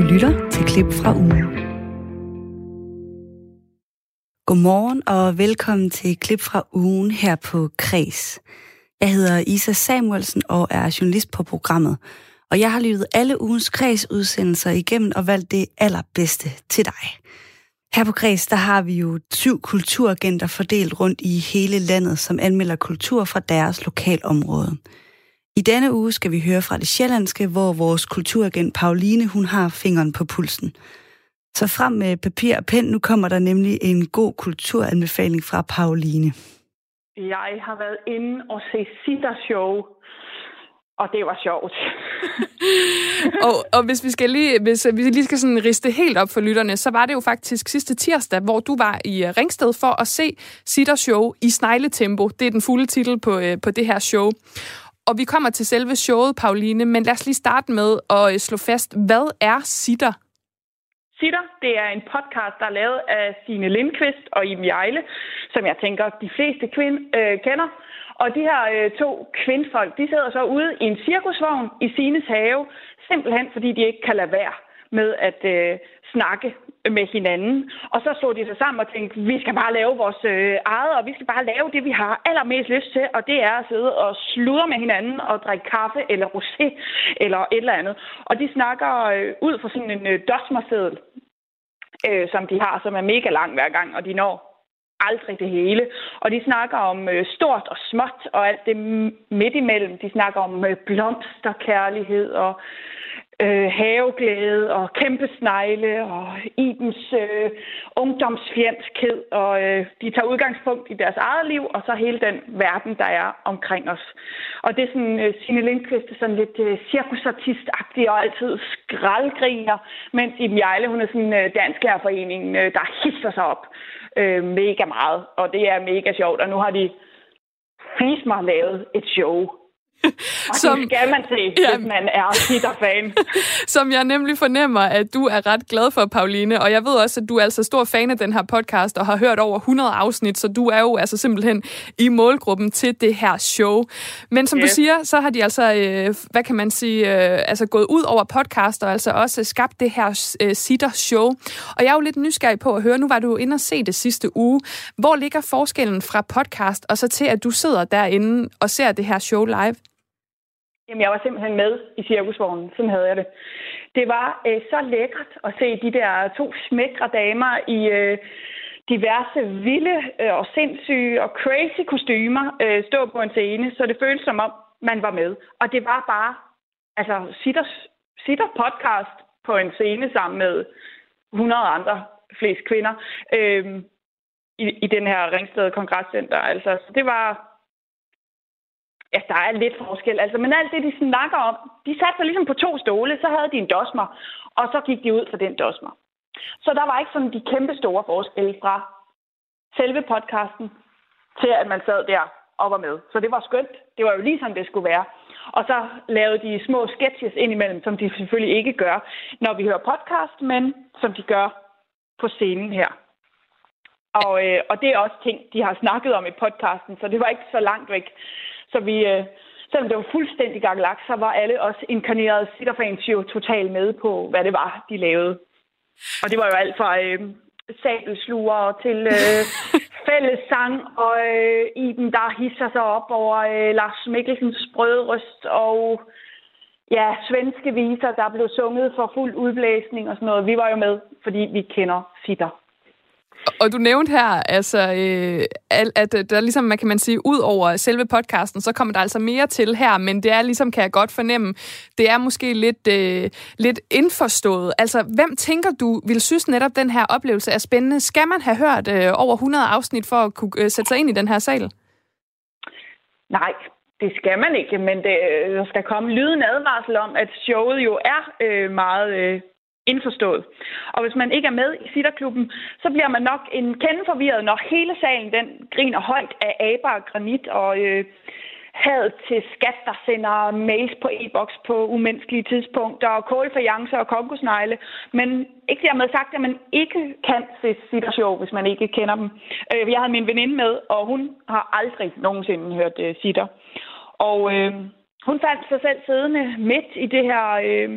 Du lytter til klip fra ugen. Godmorgen og velkommen til klip fra ugen her på Kres. Jeg hedder Isa Samuelsen og er journalist på programmet. Og jeg har lyttet alle ugens Kres-udsendelser igennem og valgt det allerbedste til dig. Her på Græs, der har vi jo syv kulturagenter fordelt rundt i hele landet, som anmelder kultur fra deres lokalområde. I denne uge skal vi høre fra det sjællandske, hvor vores kulturagent Pauline, hun har fingeren på pulsen. Så frem med papir og pen, nu kommer der nemlig en god kulturanbefaling fra Pauline. Jeg har været inde og se Sitter Show og det var sjovt. og, og hvis vi skal lige, hvis vi lige skal sådan riste helt op for lytterne, så var det jo faktisk sidste tirsdag, hvor du var i øh, Ringsted for at se Sitter Show i snegletempo. Det er den fulde titel på, øh, på det her show. Og vi kommer til selve showet, Pauline, men lad os lige starte med at øh, slå fast, hvad er Sitter? Sitter, det er en podcast, der er lavet af Signe Lindqvist og Iben Jejle, som jeg tænker, de fleste kvind, øh, kender. Og de her øh, to kvindfolk, de sidder så ude i en cirkusvogn i Sines have, simpelthen fordi de ikke kan lade være med at øh, snakke med hinanden. Og så slog de sig sammen og tænkte, vi skal bare lave vores øh, eget, og vi skal bare lave det, vi har allermest lyst til, og det er at sidde og sludre med hinanden og drikke kaffe eller rosé eller et eller andet. Og de snakker øh, ud fra sådan en øh, dosmerseddel, øh, som de har, som er mega lang hver gang, og de når aldrig det hele. Og de snakker om øh, stort og småt og alt det midt imellem. De snakker om øh, blomsterkærlighed og øh, haveglæde og kæmpe snegle og Ibens øh, ungdomsfjendskhed. Og øh, de tager udgangspunkt i deres eget liv og så hele den verden, der er omkring os. Og det er sådan, øh, Signe Lindqvist er sådan lidt øh, cirkusartistagtig og altid skraldgriner, mens Iben Jejle, hun er sådan øh, dansk forening, øh, der hisser sig op øh, mega meget, og det er mega sjovt. Og nu har de fisk mig lavet et show, og som, det skal man se, ja, hvis man er Peter-fan. som jeg nemlig fornemmer, at du er ret glad for, Pauline. Og jeg ved også, at du er altså stor fan af den her podcast og har hørt over 100 afsnit, så du er jo altså simpelthen i målgruppen til det her show. Men som yes. du siger, så har de altså, øh, hvad kan man sige, øh, altså gået ud over podcast og altså også skabt det her øh, sitter-show. Og jeg er jo lidt nysgerrig på at høre, nu var du inde og se det sidste uge. Hvor ligger forskellen fra podcast og så til, at du sidder derinde og ser det her show live? Jamen, jeg var simpelthen med i cirkusvognen. Sådan havde jeg det. Det var øh, så lækkert at se de der to smækre damer i øh, diverse vilde øh, og sindssyge og crazy kostymer øh, stå på en scene, så det føltes som om, man var med. Og det var bare, altså, sitter, sitter podcast på en scene sammen med 100 andre, flest kvinder, øh, i, i den her Ringsted Kongresscenter. Altså, så det var, Ja, der er lidt forskel. Altså, men alt det, de snakker om, de satte sig ligesom på to stole, så havde de en dosmer, og så gik de ud for den dosmer. Så der var ikke sådan de kæmpe store forskelle fra selve podcasten til, at man sad der og var med. Så det var skønt. Det var jo lige som det skulle være. Og så lavede de små sketches indimellem, som de selvfølgelig ikke gør, når vi hører podcast, men som de gør på scenen her. Og, øh, og det er også ting, de har snakket om i podcasten, så det var ikke så langt væk. Så vi, øh, selvom det var fuldstændig lagt, så var alle os inkarnerede sitterfans jo totalt med på, hvad det var, de lavede. Og det var jo alt fra øh, sabelsluger til øh, fællessang, og øh, Iben, der hisser sig op over øh, Lars Mikkelsens brødrøst, og ja, svenske viser, der blev sunget for fuld udblæsning og sådan noget. Vi var jo med, fordi vi kender sitter. Og du nævnte her, altså, øh, at øh, der ligesom, man kan man sige, ud over selve podcasten, så kommer der altså mere til her, men det er ligesom, kan jeg godt fornemme, det er måske lidt, øh, lidt indforstået. Altså, hvem tænker du vil synes netop, den her oplevelse er spændende? Skal man have hørt øh, over 100 afsnit for at kunne øh, sætte sig ind i den her sal? Nej, det skal man ikke, men det, øh, der skal komme lyden advarsel om, at showet jo er øh, meget øh, indforstået. Og hvis man ikke er med i Sitterklubben, så bliver man nok en kende forvirret, når hele salen den griner højt af aber og granit og øh, had til skat, der sender mails på e-boks på umenneskelige tidspunkter, og kålfajancer og kokosnegle. Men ikke dermed sagt, at man ikke kan se Sitter hvis man ikke kender dem. Øh, jeg havde min veninde med, og hun har aldrig nogensinde hørt øh, Sitter. Og øh, hun fandt sig selv siddende midt i det her øh,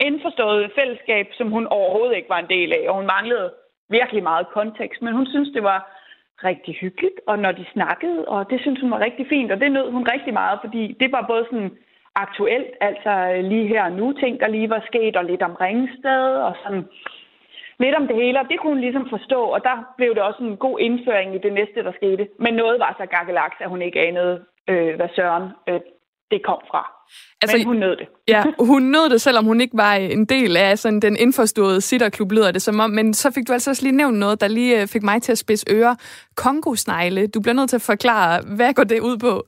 indforståede fællesskab, som hun overhovedet ikke var en del af, og hun manglede virkelig meget kontekst, men hun synes, det var rigtig hyggeligt, og når de snakkede, og det synes hun var rigtig fint, og det nød hun rigtig meget, fordi det var både sådan aktuelt, altså lige her og nu, ting, der lige var sket, og lidt om Ringsted, og sådan lidt om det hele, og det kunne hun ligesom forstå, og der blev det også en god indføring i det næste, der skete. Men noget var så gakkelaks, at hun ikke anede, øh, hvad Søren øh, det kom fra. Altså, Men hun nød det. Ja, hun nød det, selvom hun ikke var en del af sådan, den indforståede sitterklub, lyder det som om. Men så fik du altså også lige nævnt noget, der lige øh, fik mig til at spidse ører. Kongosnegle. Du bliver nødt til at forklare, hvad går det ud på?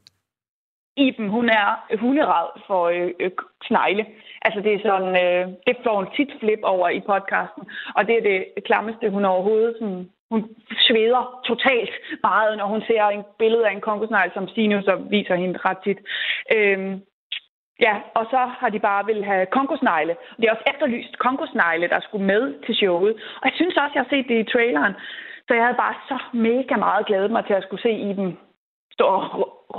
Iben, hun er hunderad for øh, øh, snegle. Altså det er sådan, øh, det får hun tit flip over i podcasten, og det er det klammeste, hun overhovedet sådan, hun sveder totalt meget, når hun ser en billede af en kongosnegl, som Stine så viser hende ret tit. Øhm, ja, og så har de bare vil have kongosnegle. Det er også efterlyst kongosnegle, der skulle med til showet. Og jeg synes også, jeg har set det i traileren. Så jeg havde bare så mega meget glædet mig til at skulle se i dem stå og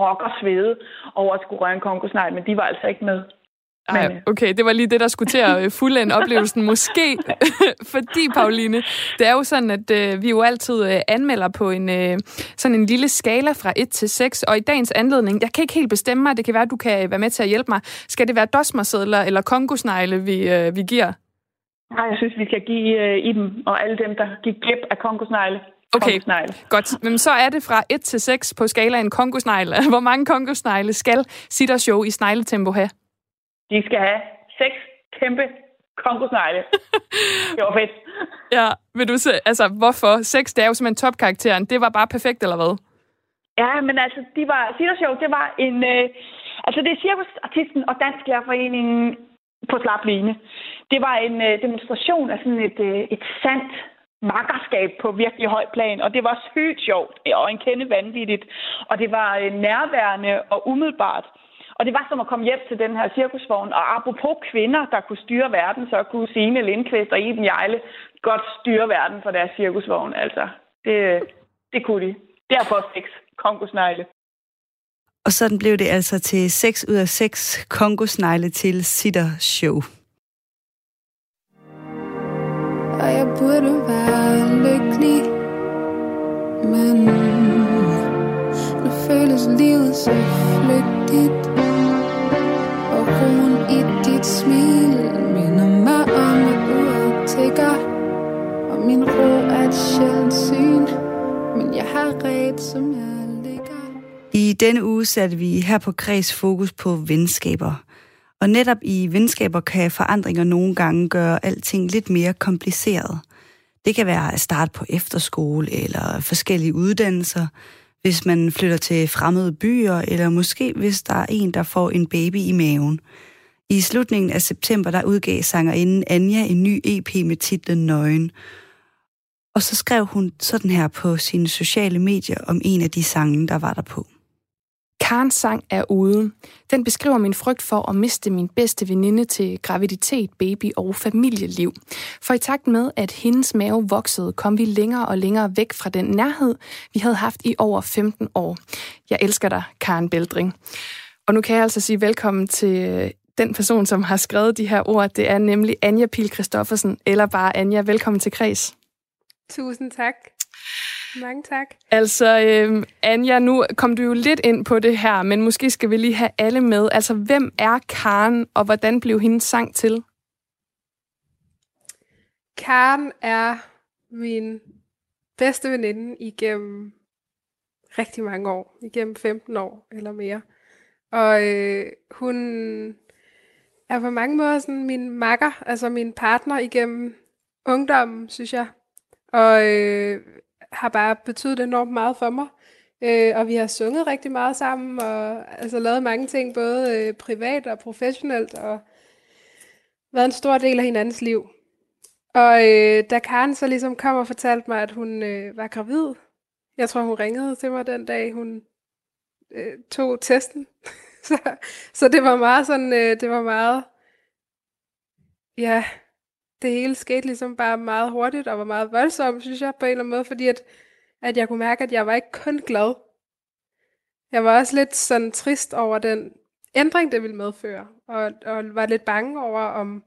rock og svede over at skulle røre en kongosnegl, men de var altså ikke med. Ej, øh, okay, det var lige det, der skulle til at øh, fuldende oplevelsen. Måske, fordi, Pauline, det er jo sådan, at øh, vi jo altid øh, anmelder på en øh, sådan en lille skala fra 1 til 6, og i dagens anledning, jeg kan ikke helt bestemme mig, det kan være, at du kan være med til at hjælpe mig. Skal det være dosmersedler eller kongosnegle, vi, øh, vi giver? Nej, jeg synes, vi skal give øh, i dem og alle dem, der gik glip af kongosnegle. Okay, godt. Men så er det fra 1 til 6 på skalaen kongosnegle. Hvor mange kongosnegle skal Sitter Show i snegletempo have? De skal have seks kæmpe kongosnegle. det var fedt. Ja, vil du se, altså hvorfor? Seks, det er jo simpelthen topkarakteren. Det var bare perfekt, eller hvad? Ja, men altså, de var, Show, det var en, øh, altså det er Cirkusartisten og Dansk Lærerforeningen på slap line. Det var en øh, demonstration af sådan et, øh, et sandt makkerskab på virkelig høj plan, og det var sygt sjovt og en kende vanvittigt, og det var øh, nærværende og umiddelbart. Og det var som at komme hjem til den her cirkusvogn. Og apropos kvinder, der kunne styre verden, så kunne Signe Lindqvist og Iben Jejle godt styre verden for deres cirkusvogn. Altså, det, det kunne de. Derfor seks kongosnegle. Og sådan blev det altså til 6 ud af 6 kongosnegle til Sitter Show. Og jeg burde være lykkelig, men nu føles livet så flygtigt. I dit smil minder mig om, at uret er tigger. Og min ro er et sjældent syn, men jeg har ret, som jeg ligger. I denne uge satte vi her på Kreds fokus på venskaber. Og netop i venskaber kan forandringer nogle gange gøre alting lidt mere kompliceret. Det kan være at starte på efterskole eller forskellige uddannelser, hvis man flytter til fremmede byer, eller måske hvis der er en, der får en baby i maven. I slutningen af september, der udgav sangerinden Anja en ny EP med titlen Nøgen. Og så skrev hun sådan her på sine sociale medier om en af de sange, der var der på. Karens sang er ude. Den beskriver min frygt for at miste min bedste veninde til graviditet, baby og familieliv. For i takt med, at hendes mave voksede, kom vi længere og længere væk fra den nærhed, vi havde haft i over 15 år. Jeg elsker dig, Karen Beldring. Og nu kan jeg altså sige velkommen til den person, som har skrevet de her ord. Det er nemlig Anja Pil Christoffersen, eller bare Anja. Velkommen til Kreds. Tusind tak. Mange tak. Altså, øh, Anja, nu kom du jo lidt ind på det her, men måske skal vi lige have alle med. Altså, hvem er Karen, og hvordan blev hendes sang til? Karen er min bedste veninde igennem rigtig mange år. Igennem 15 år eller mere. Og øh, hun er på mange måder sådan min makker, altså min partner igennem ungdommen, synes jeg. Og øh, har bare betydet enormt meget for mig. Øh, og vi har sunget rigtig meget sammen, og altså lavet mange ting, både øh, privat og professionelt, og været en stor del af hinandens liv. Og øh, da Karen så ligesom kom og fortalte mig, at hun øh, var gravid, jeg tror, hun ringede til mig den dag, hun øh, tog testen. så, så det var meget sådan, øh, det var meget, ja, det hele skete ligesom bare meget hurtigt og var meget voldsomt, synes jeg, på en eller anden måde, fordi at, at jeg kunne mærke, at jeg var ikke kun glad. Jeg var også lidt sådan trist over den ændring, det ville medføre. Og, og var lidt bange over, om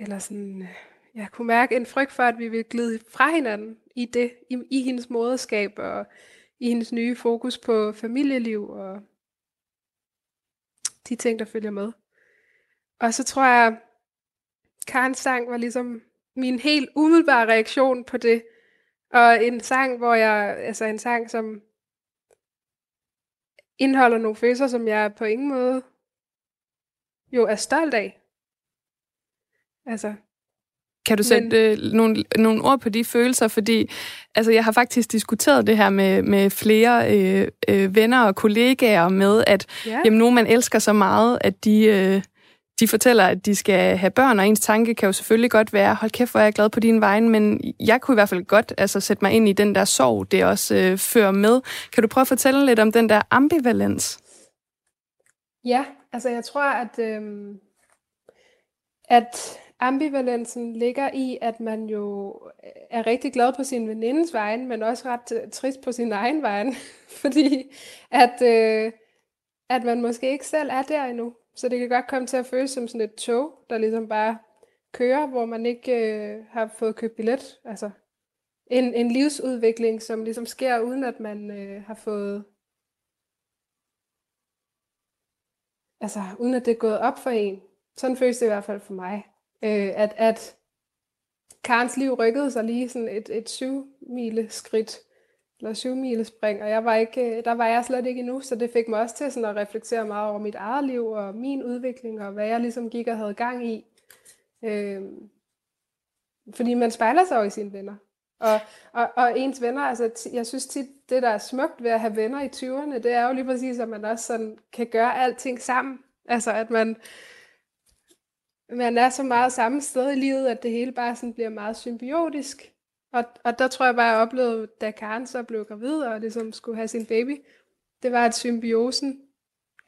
eller sådan, jeg kunne mærke en frygt for, at vi ville glide fra hinanden i det, i, i hendes moderskab og i hendes nye fokus på familieliv og de ting, der følger med. Og så tror jeg, Karens sang var ligesom min helt umiddelbare reaktion på det. Og en sang, hvor jeg, altså en sang, som indeholder nogle følelser, som jeg på ingen måde jo er stolt af. Altså, kan du sætte Men... øh, nogle, nogle ord på de følelser? Fordi altså, jeg har faktisk diskuteret det her med, med flere øh, øh, venner og kollegaer med, at ja. jamen, nogen man elsker så meget, at de, øh, de fortæller, at de skal have børn, og ens tanke kan jo selvfølgelig godt være, hold kæft, hvor er jeg glad på din vegne, men jeg kunne i hvert fald godt altså, sætte mig ind i den der sorg, det også øh, fører med. Kan du prøve at fortælle lidt om den der ambivalens? Ja, altså jeg tror, at, øh, at ambivalensen ligger i, at man jo øh, er rigtig glad på sin venindes vegne, men også ret øh, trist på sin egen vegne, fordi at, øh, at man måske ikke selv er der endnu. Så det kan godt komme til at føles som sådan et tog, der ligesom bare kører, hvor man ikke øh, har fået købt billet. Altså en, en livsudvikling, som ligesom sker, uden at man øh, har fået... Altså, uden at det er gået op for en. Sådan føles det i hvert fald for mig. Øh, at, at Karens liv rykkede sig lige sådan et, et syv mile skridt, eller syv mile spring, og jeg var ikke, øh, der var jeg slet ikke endnu, så det fik mig også til sådan at reflektere meget over mit eget liv og min udvikling, og hvad jeg ligesom gik og havde gang i. Øh, fordi man spejler sig jo i sine venner. Og, og, og ens venner, altså jeg synes tit, det der er smukt ved at have venner i 20'erne, det er jo lige præcis, at man også sådan kan gøre alting sammen. Altså at man, man er så meget samme sted i livet, at det hele bare sådan bliver meget symbiotisk. Og, og der tror jeg bare, jeg oplevede, da Karen så blev gravid og ligesom skulle have sin baby, det var, at symbiosen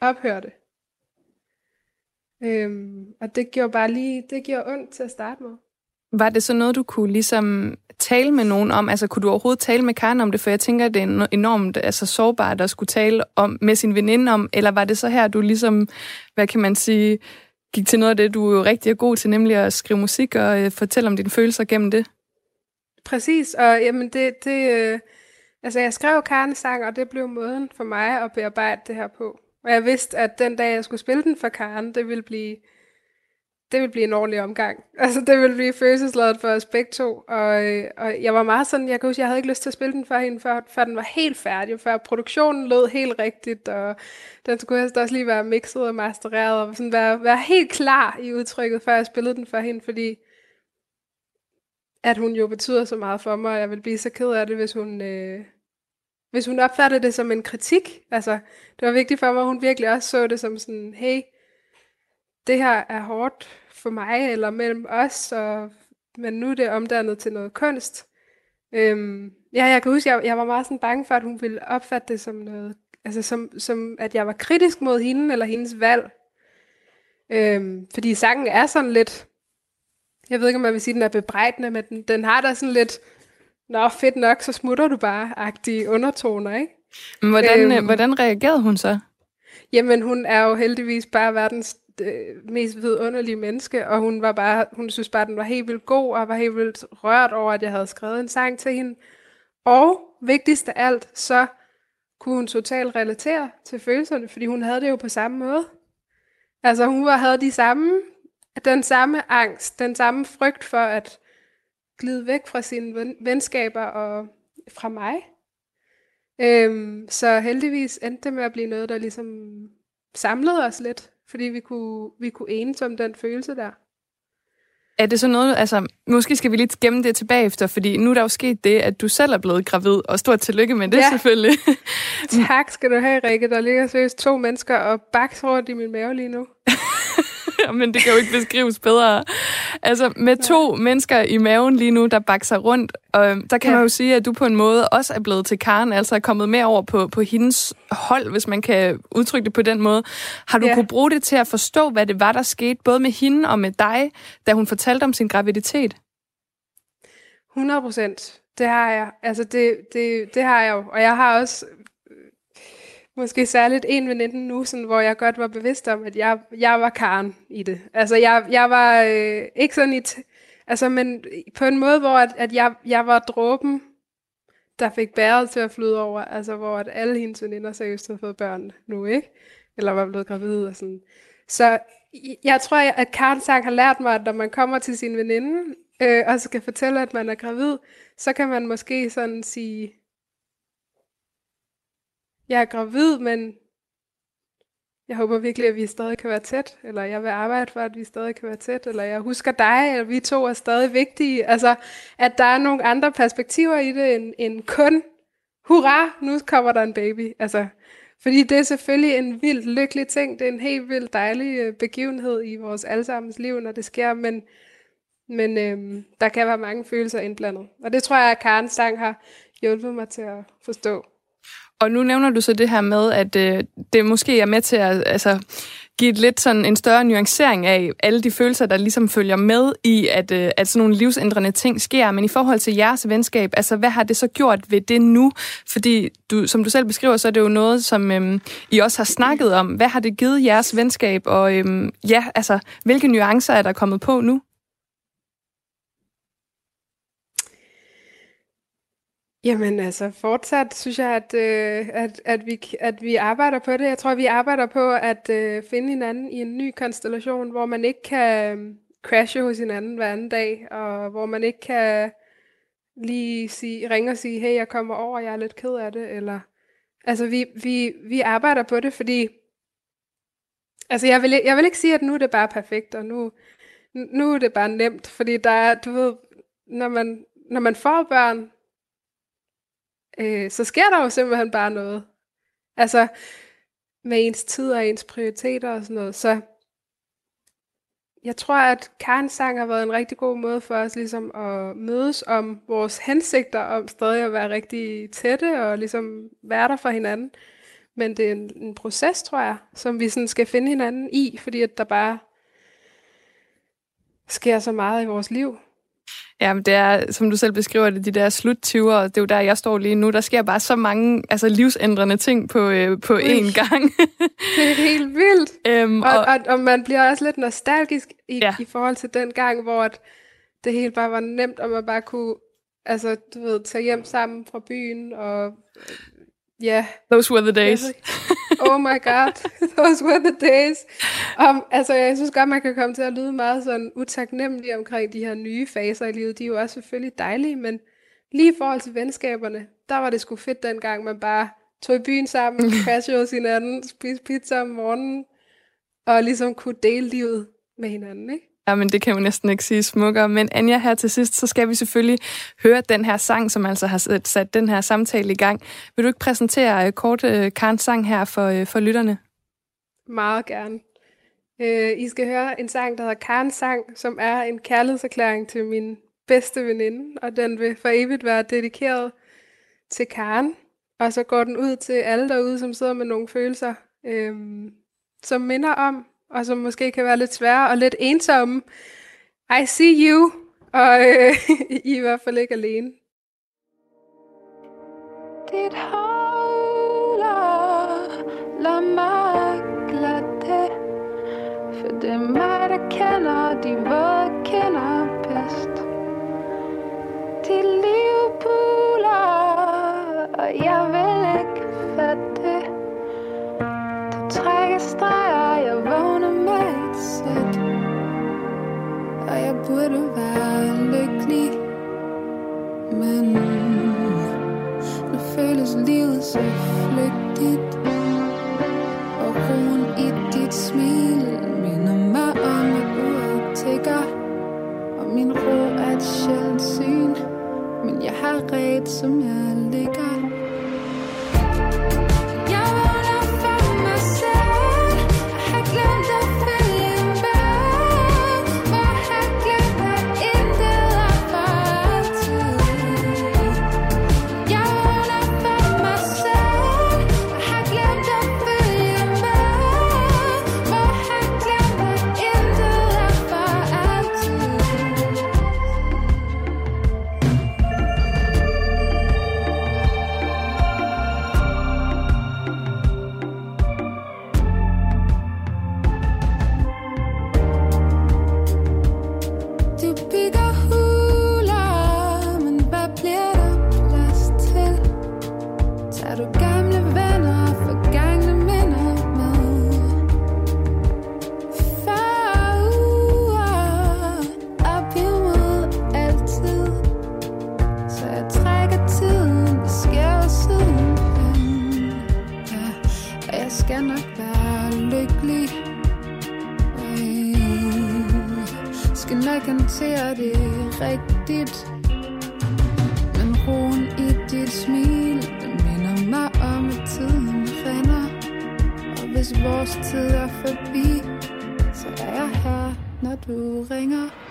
ophørte. Øhm, og det gjorde bare lige, det gjorde ondt til at starte med. Var det så noget, du kunne ligesom tale med nogen om? Altså, kunne du overhovedet tale med Karen om det? For jeg tænker, at det er enormt altså, sårbart at skulle tale om, med sin veninde om. Eller var det så her, du ligesom, hvad kan man sige, gik til noget af det, du er jo rigtig god til, nemlig at skrive musik og øh, fortælle om dine følelser gennem det. Præcis, og jamen det, det øh, altså jeg skrev Karen-sang, og det blev måden for mig at bearbejde det her på. Og jeg vidste, at den dag, jeg skulle spille den for Karen, det ville blive det ville blive en ordentlig omgang. Altså, det ville blive følelsesladet for os begge to. Og, øh, og jeg var meget sådan, jeg kan huske, jeg havde ikke lyst til at spille den for hende, før, før den var helt færdig, før produktionen lød helt rigtigt, og den skulle også lige være mixet og mastereret, og sådan være, være helt klar i udtrykket, før jeg spillede den for hende, fordi at hun jo betyder så meget for mig, og jeg ville blive så ked af det, hvis hun, øh, hvis hun opfattede det som en kritik. Altså, det var vigtigt for mig, at hun virkelig også så det som sådan, hey, det her er hårdt for mig eller mellem os, og, men nu er det omdannet til noget kunst. Øhm, ja, jeg kan huske, jeg, jeg var meget sådan bange for, at hun ville opfatte det som noget, altså som, som at jeg var kritisk mod hende eller hendes valg. Øhm, fordi sangen er sådan lidt, jeg ved ikke, om man vil sige, at den er bebrejdende, men den, den har da sådan lidt, nå fedt nok, så smutter du bare, agtige undertoner, ikke? Hvordan, øhm, hvordan reagerede hun så? Jamen, hun er jo heldigvis bare verdens øh, mest vidunderlige menneske, og hun var bare, hun synes bare, at den var helt vildt god, og var helt vildt rørt over, at jeg havde skrevet en sang til hende. Og vigtigst af alt, så kunne hun totalt relatere til følelserne, fordi hun havde det jo på samme måde. Altså hun var, havde de samme, den samme angst, den samme frygt for at glide væk fra sine venskaber og fra mig. Øhm, så heldigvis endte det med at blive noget, der ligesom samlede os lidt fordi vi kunne, vi kunne enes om den følelse der. Er det så noget, altså, måske skal vi lige gemme det tilbage efter, fordi nu er der jo sket det, at du selv er blevet gravid, og stort tillykke med det ja. selvfølgelig. tak skal du have, Rikke. Der ligger seriøst to mennesker og baks rundt i min mave lige nu. men det kan jo ikke beskrives bedre. Altså, med to ja. mennesker i maven lige nu, der bakser rundt, og øhm, der kan ja. man jo sige, at du på en måde også er blevet til Karen, altså er kommet med over på, på hendes hold, hvis man kan udtrykke det på den måde. Har du ja. kunne bruge det til at forstå, hvad det var, der skete, både med hende og med dig, da hun fortalte om sin graviditet? 100 procent. Det har jeg. Altså, det, det, det har jeg jo. Og jeg har også måske særligt en veninde nu, sådan, hvor jeg godt var bevidst om, at jeg, jeg var Karen i det. Altså, jeg, jeg var øh, ikke sådan i... altså, men på en måde, hvor at, at jeg, jeg var dråben, der fik bæret til at flyde over. Altså, hvor at alle hendes veninder seriøst havde fået børn nu, ikke? Eller var blevet gravid og sådan. Så jeg tror, at Karen Sang har lært mig, at når man kommer til sin veninde, øh, og skal fortælle, at man er gravid, så kan man måske sådan sige, jeg er gravid, men jeg håber virkelig, at vi stadig kan være tæt, eller jeg vil arbejde for, at vi stadig kan være tæt, eller jeg husker dig, eller vi to er stadig vigtige. Altså, at der er nogle andre perspektiver i det, end, end kun, hurra, nu kommer der en baby. Altså, fordi det er selvfølgelig en vild lykkelig ting, det er en helt vild dejlig øh, begivenhed i vores allesammens liv, når det sker, men, men øhm, der kan være mange følelser indblandet. Og det tror jeg, at Karen Stang har hjulpet mig til at forstå. Og nu nævner du så det her med, at øh, det måske er med til at altså, give et lidt sådan en større nuancering af alle de følelser, der ligesom følger med i, at, øh, at sådan nogle livsændrende ting sker. Men i forhold til jeres venskab, altså hvad har det så gjort ved det nu? Fordi du, som du selv beskriver, så er det jo noget, som øh, I også har snakket om. Hvad har det givet jeres venskab? Og øh, ja, altså, hvilke nuancer er der kommet på nu? Jamen altså, fortsat synes jeg, at, øh, at, at, vi, at vi arbejder på det. Jeg tror, vi arbejder på at øh, finde hinanden i en ny konstellation, hvor man ikke kan øh, crashe hos hinanden hver anden dag, og hvor man ikke kan lige sige, ringe og sige, hey, jeg kommer over, jeg er lidt ked af det, eller... Altså, vi, vi, vi arbejder på det, fordi... Altså, jeg vil, jeg vil ikke sige, at nu er det bare perfekt, og nu, nu er det bare nemt, fordi der er, du ved, når man, når man får børn, øh, så sker der jo simpelthen bare noget. Altså, med ens tid og ens prioriteter og sådan noget. Så jeg tror, at Karens sang har været en rigtig god måde for os ligesom at mødes om vores hensigter om stadig at være rigtig tætte og ligesom være der for hinanden. Men det er en, en proces, tror jeg, som vi sådan skal finde hinanden i, fordi at der bare sker så meget i vores liv. Ja, det er, som du selv beskriver det, de der sluttyver, det er jo der, jeg står lige nu. Der sker bare så mange altså, livsændrende ting på, øh, på én gang. det er helt vildt. Øhm, og, og, og, og man bliver også lidt nostalgisk i, ja. i forhold til den gang, hvor at det hele bare var nemt, og man bare kunne altså, du ved, tage hjem sammen fra byen og. Yeah. Those were the days. oh my god, those were the days. Um, altså, jeg synes godt, man kan komme til at lyde meget sådan utaknemmelig omkring de her nye faser i livet. De er jo også selvfølgelig dejlige, men lige i forhold til venskaberne, der var det sgu fedt dengang, man bare tog i byen sammen, crashede hos hinanden, spiste pizza om morgenen, og ligesom kunne dele livet med hinanden, ikke? Ja, men det kan jo næsten ikke sige smukkere. Men Anja, her til sidst, så skal vi selvfølgelig høre den her sang, som altså har sat den her samtale i gang. Vil du ikke præsentere uh, kort uh, Karens sang her for, uh, for lytterne? Meget gerne. Uh, I skal høre en sang, der hedder Karens sang, som er en kærlighedserklæring til min bedste veninde, og den vil for evigt være dedikeret til Karen. Og så går den ud til alle derude, som sidder med nogle følelser, uh, som minder om, og som måske kan være lidt svære og lidt ensomme. I see you, og øh, I er i hvert fald ikke alene. Dit holder, lad mig glatte, for det er mig, der kender de våde kender jeg burde være lykkelig. Men nu føles livet så flygtigt Og roen i dit smil Minder mig om at uret tigger Og min ro er et sjældent syn. Men jeg har ret, som jeg jeg skal nok være lykkelig. Jeg skal nok håndtere det rigtigt. Men roen i dit smil, det minder mig om, at tiden render. Og hvis vores tid er forbi, så er jeg her, når du ringer.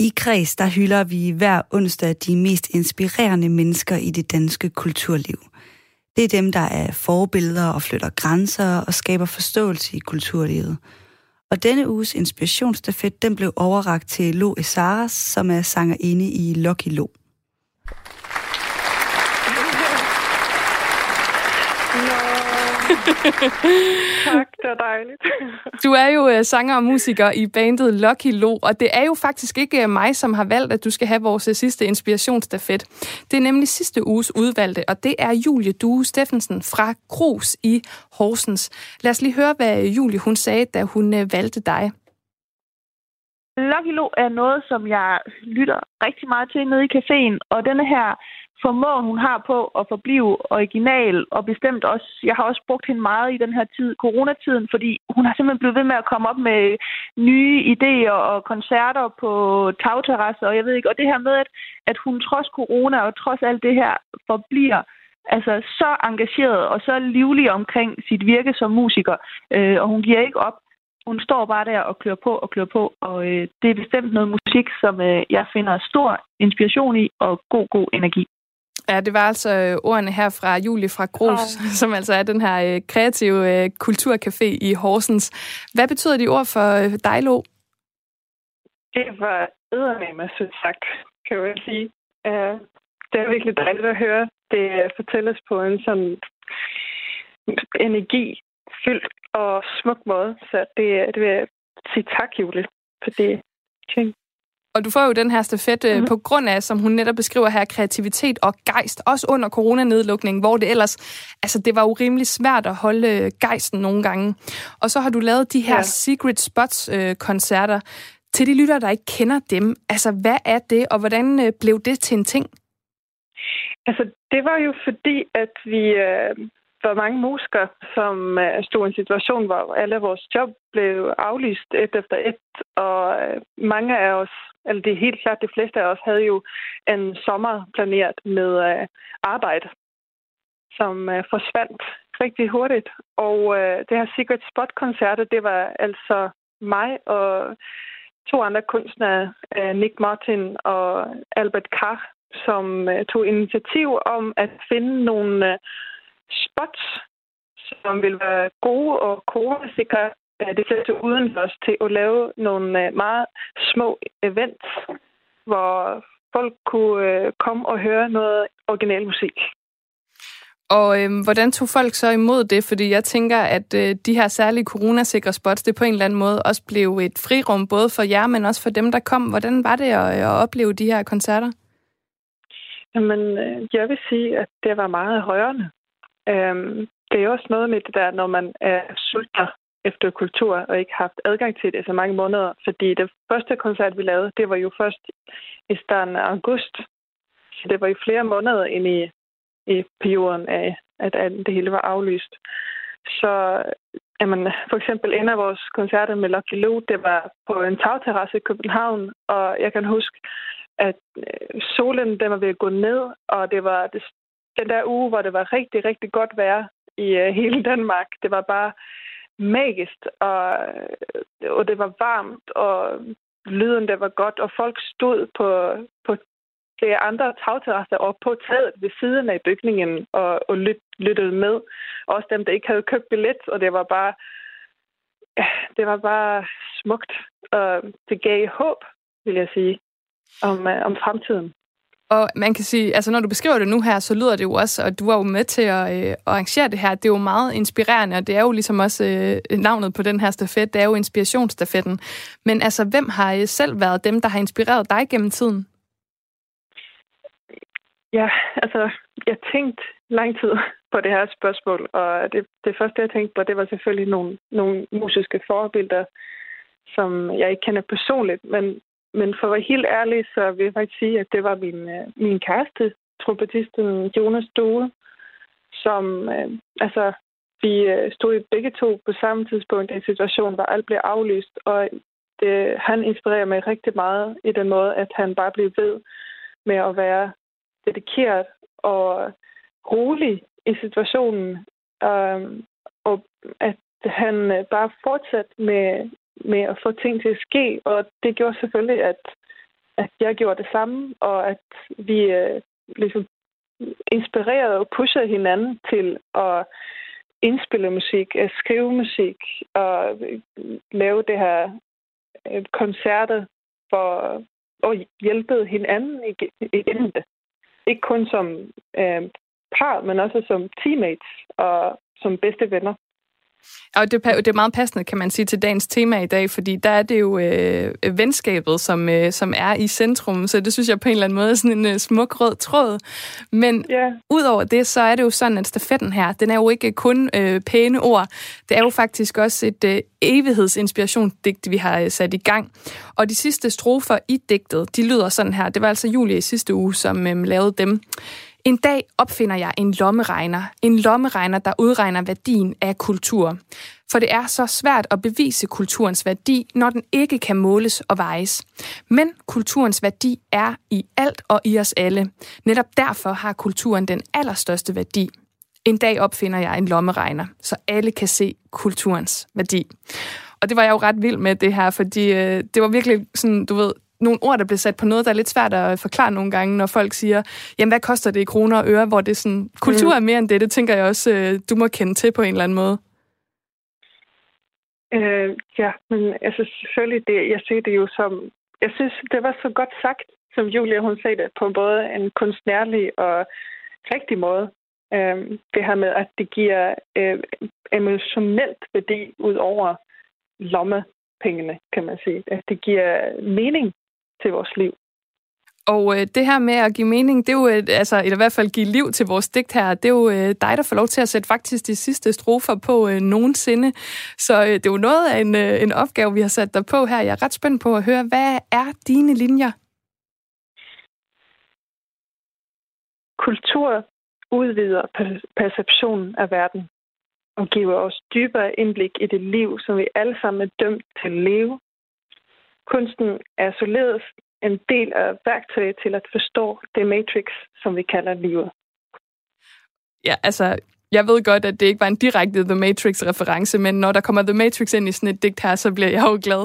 I Kreds, der hylder vi hver onsdag de mest inspirerende mennesker i det danske kulturliv. Det er dem, der er forbilleder og flytter grænser og skaber forståelse i kulturlivet. Og denne uges inspirationsstafet, den blev overragt til Lo Esaras, som er sangerinde i Lucky Lo. Tak, det var dejligt. Du er jo øh, sanger og musiker i bandet Lucky Lo, og det er jo faktisk ikke øh, mig, som har valgt, at du skal have vores øh, sidste inspirationsstafet. Det er nemlig sidste uges udvalgte, og det er Julie Due Steffensen fra Krus i Horsens. Lad os lige høre, hvad Julie hun sagde, da hun øh, valgte dig. Lucky Lo er noget, som jeg lytter rigtig meget til nede i caféen, og denne her formåen, hun har på at forblive original, og bestemt også, jeg har også brugt hende meget i den her tid, coronatiden, fordi hun har simpelthen blevet ved med at komme op med nye idéer og koncerter på tagterrasser, og jeg ved ikke, og det her med, at, at hun trods corona og trods alt det her forbliver altså så engageret og så livlig omkring sit virke som musiker, øh, og hun giver ikke op. Hun står bare der og klør på og klør på, og øh, det er bestemt noget musik, som øh, jeg finder stor inspiration i og god, god energi. Ja, det var altså øh, ordene her fra Julie fra Gros, oh. som altså er den her øh, kreative øh, kulturcafé i Horsens. Hvad betyder de ord for dig, Lo? Det var eddermame sødt sagt, kan jeg sige. Uh, det er virkelig dejligt at høre det fortælles på en sådan energi fyldt og smuk måde. Så det, det vil jeg sige tak, Julie, for det ting. Og du får jo den her stafet mm-hmm. på grund af, som hun netop beskriver her, kreativitet og gejst, også under coronanedlukningen, hvor det ellers, altså det var jo rimelig svært at holde øh, gejsten nogle gange. Og så har du lavet de her ja. Secret Spots-koncerter. Øh, til de lytter, der ikke kender dem, altså hvad er det, og hvordan øh, blev det til en ting? Altså, det var jo fordi, at vi øh, var mange musikere, som øh, stod i en situation, hvor alle vores job blev aflyst et efter et, og øh, mange af os, eller det er helt klart, de fleste af os, havde jo en sommer planeret med øh, arbejde, som øh, forsvandt rigtig hurtigt. Og øh, det her Secret Spot-koncerter, det var altså mig og to andre kunstnere, øh, Nick Martin og Albert Carr, som øh, tog initiativ om at finde nogle øh, spots, som ville være gode og koresikre øh, det fleste udendørs til at lave nogle øh, meget små events, hvor folk kunne øh, komme og høre noget original musik. Og øhm, hvordan tog folk så imod det? Fordi jeg tænker, at øh, de her særlige coronasikre spots, det på en eller anden måde også blev et frirum, både for jer, men også for dem, der kom. Hvordan var det at, at opleve de her koncerter? Jamen, jeg vil sige, at det var meget rørende. Øhm, det er også noget med det der, når man er sulter efter kultur og ikke haft adgang til det så mange måneder. Fordi det første koncert, vi lavede, det var jo først i starten af august. Så det var jo flere måneder ind i, i perioden af, at alt det hele var aflyst. Så jamen, for eksempel en af vores koncerter med Lucky Lou, det var på en tagterrasse i København, og jeg kan huske, at øh, solen den var ved at gå ned, og det var det, den der uge, hvor det var rigtig, rigtig godt vejr i uh, hele Danmark. Det var bare magisk, og, øh, og det var varmt, og lyden der var godt, og folk stod på, på flere andre tagterrasser og på taget ved siden af bygningen og, og lyt, lyttede med. Også dem, der ikke havde købt billet, og det var bare, det var bare smukt, og det gav håb, vil jeg sige, om, øh, om fremtiden. Og man kan sige, altså når du beskriver det nu her, så lyder det jo også, og du var jo med til at, øh, at arrangere det her, det er jo meget inspirerende, og det er jo ligesom også øh, navnet på den her stafet, det er jo inspirationsstafetten. Men altså, hvem har øh, selv været dem, der har inspireret dig gennem tiden? Ja, altså, jeg tænkte lang tid på det her spørgsmål, og det, det første, jeg tænkte på, det var selvfølgelig nogle, nogle musiske forbilder, som jeg ikke kender personligt, men men for at være helt ærlig, så vil jeg faktisk sige, at det var min, øh, min kæreste, trompetisten Jonas Due, som, øh, altså, vi øh, stod begge to på samme tidspunkt i en situation, hvor alt blev aflyst, og det, han inspirerer mig rigtig meget i den måde, at han bare blev ved med at være dedikeret og rolig i situationen, øh, og at han øh, bare fortsatte med med at få ting til at ske, og det gjorde selvfølgelig, at, at jeg gjorde det samme, og at vi øh, ligesom inspirerede og pushede hinanden til at indspille musik, at skrive musik og lave det her øh, koncerter for at hjælpe hinanden igen. Ikke kun som øh, par, men også som teammates og som bedste venner. Og det, det er meget passende, kan man sige, til dagens tema i dag, fordi der er det jo øh, venskabet, som, øh, som er i centrum, så det synes jeg på en eller anden måde er sådan en øh, smuk rød tråd. Men yeah. udover det, så er det jo sådan, at stafetten her, den er jo ikke kun øh, pæne ord, det er jo faktisk også et øh, evighedsinspirationsdigt, vi har øh, sat i gang. Og de sidste strofer i digtet, de lyder sådan her. Det var altså Julie i sidste uge, som øh, lavede dem. En dag opfinder jeg en lommeregner. En lommeregner, der udregner værdien af kultur. For det er så svært at bevise kulturens værdi, når den ikke kan måles og vejes. Men kulturens værdi er i alt og i os alle. Netop derfor har kulturen den allerstørste værdi. En dag opfinder jeg en lommeregner, så alle kan se kulturens værdi. Og det var jeg jo ret vild med det her, fordi øh, det var virkelig sådan, du ved, nogle ord, der bliver sat på noget, der er lidt svært at forklare nogle gange, når folk siger, jamen hvad koster det i kroner og øre, hvor det er sådan, kultur er mere end det, det tænker jeg også, øh, du må kende til på en eller anden måde. Øh, ja, men altså selvfølgelig, det, jeg ser det jo som, jeg synes, det var så godt sagt, som Julia hun sagde det, på både en kunstnærlig og rigtig måde. Øh, det her med, at det giver øh, emotionelt værdi ud over lommepengene, kan man sige. At det giver mening til vores liv. Og øh, det her med at give mening, det er jo, et, altså, eller i hvert fald give liv til vores digt her, det er jo øh, dig, der får lov til at sætte faktisk de sidste strofer på øh, nogensinde. Så øh, det er jo noget af en, øh, en opgave, vi har sat dig på her. Jeg er ret spændt på at høre, hvad er dine linjer? Kultur udvider perceptionen af verden og giver os dybere indblik i det liv, som vi alle sammen er dømt til at leve Kunsten er således en del af værktøjet til at forstå det matrix, som vi kalder livet. Ja, altså, jeg ved godt, at det ikke var en direkte The Matrix-reference, men når der kommer The Matrix ind i sådan et digt her, så bliver jeg jo glad.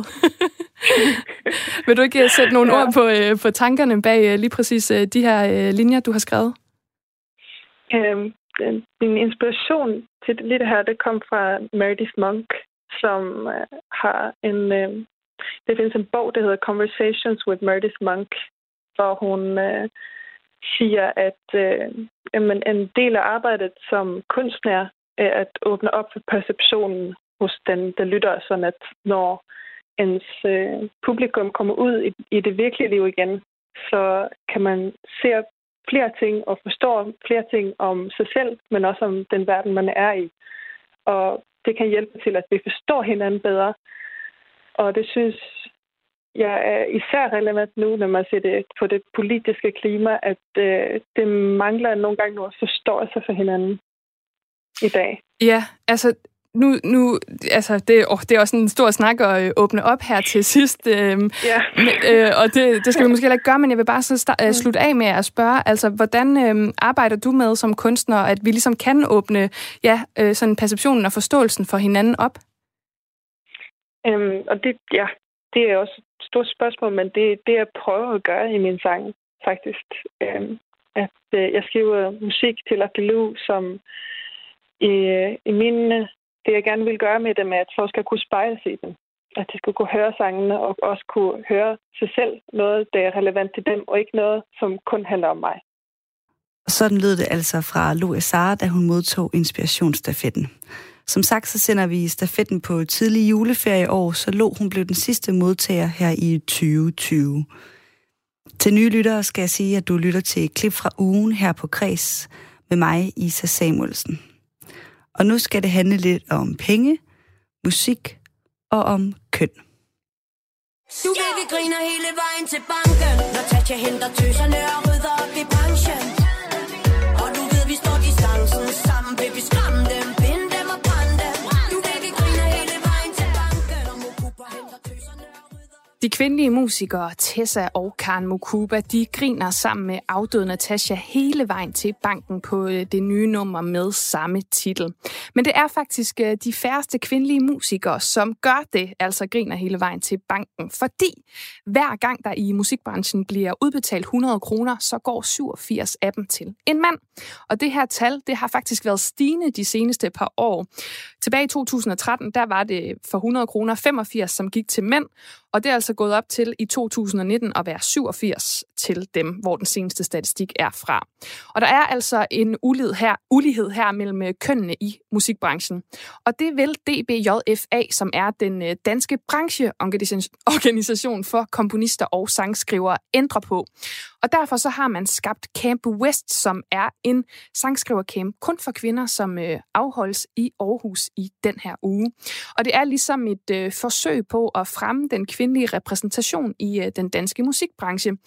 Vil du ikke sætte nogle ja. ord på, øh, på tankerne bag øh, lige præcis øh, de her linjer, du har skrevet? Øhm, min inspiration til det her, det kom fra Meredith Monk, som har en, det findes en bog, der hedder Conversations with Meredith Monk, hvor hun øh, siger, at øh, jamen, en del af arbejdet som kunstner er at åbne op for perceptionen hos den, der lytter, sådan at når ens øh, publikum kommer ud i, i det virkelige liv igen, så kan man se flere ting og forstå flere ting om sig selv, men også om den verden, man er i. Og det kan hjælpe til, at vi forstår hinanden bedre, og det synes jeg er især relevant nu, når man ser det på det politiske klima, at øh, det mangler nogle gange noget forståelse for hinanden. i dag. Ja, altså nu, nu altså det, oh, det er også en stor snak at øh, åbne op her til sidst, øh, Ja. men, øh, og det, det skal vi måske heller ikke gøre, men jeg vil bare så start, øh, slutte af med at spørge, altså hvordan øh, arbejder du med som kunstner, at vi ligesom kan åbne ja, øh, sådan perceptionen og forståelsen for hinanden op? Øhm, og det, ja, det er også et stort spørgsmål, men det det, jeg prøver at gøre i min sang, faktisk. Øhm, at øh, jeg skriver musik til Akelou, som i, øh, i mine, det jeg gerne vil gøre med dem, er, at folk skal kunne spejle sig i dem. At de skal kunne høre sangene og også kunne høre sig selv noget, der er relevant til dem, og ikke noget, som kun handler om mig. Sådan lød det altså fra Louis Sara, da hun modtog inspirationsstafetten. Som sagt, så sender vi stafetten på tidlig juleferie år, så lå hun blev den sidste modtager her i 2020. Til nye lyttere skal jeg sige, at du lytter til et klip fra ugen her på Kreds med mig, Isa Samuelsen. Og nu skal det handle lidt om penge, musik og om køn. Du ved, vi griner hele vejen til banken Når Tatja henter tøserne og rydder op i branchen De kvindelige musikere Tessa og Karen Mukuba, de griner sammen med afdøde Natasha hele vejen til banken på øh, det nye nummer med samme titel. Men det er faktisk øh, de færreste kvindelige musikere, som gør det, altså griner hele vejen til banken. Fordi hver gang der i musikbranchen bliver udbetalt 100 kroner, så går 87 af dem til en mand. Og det her tal, det har faktisk været stigende de seneste par år. Tilbage i 2013, der var det for 100 kroner 85, som gik til mænd, og det er altså gået op til i 2019 at være 87 til dem, hvor den seneste statistik er fra. Og der er altså en ulighed her, ulighed her mellem øh, kønnene i musikbranchen. Og det vil DBJFA, som er den øh, danske brancheorganisation for komponister og sangskrivere, ændre på. Og derfor så har man skabt Camp West, som er en sangskrivercamp kun for kvinder, som øh, afholdes i Aarhus i den her uge. Og det er ligesom et øh, forsøg på at fremme den kvindelige repræsentation i øh, den danske musikbranche,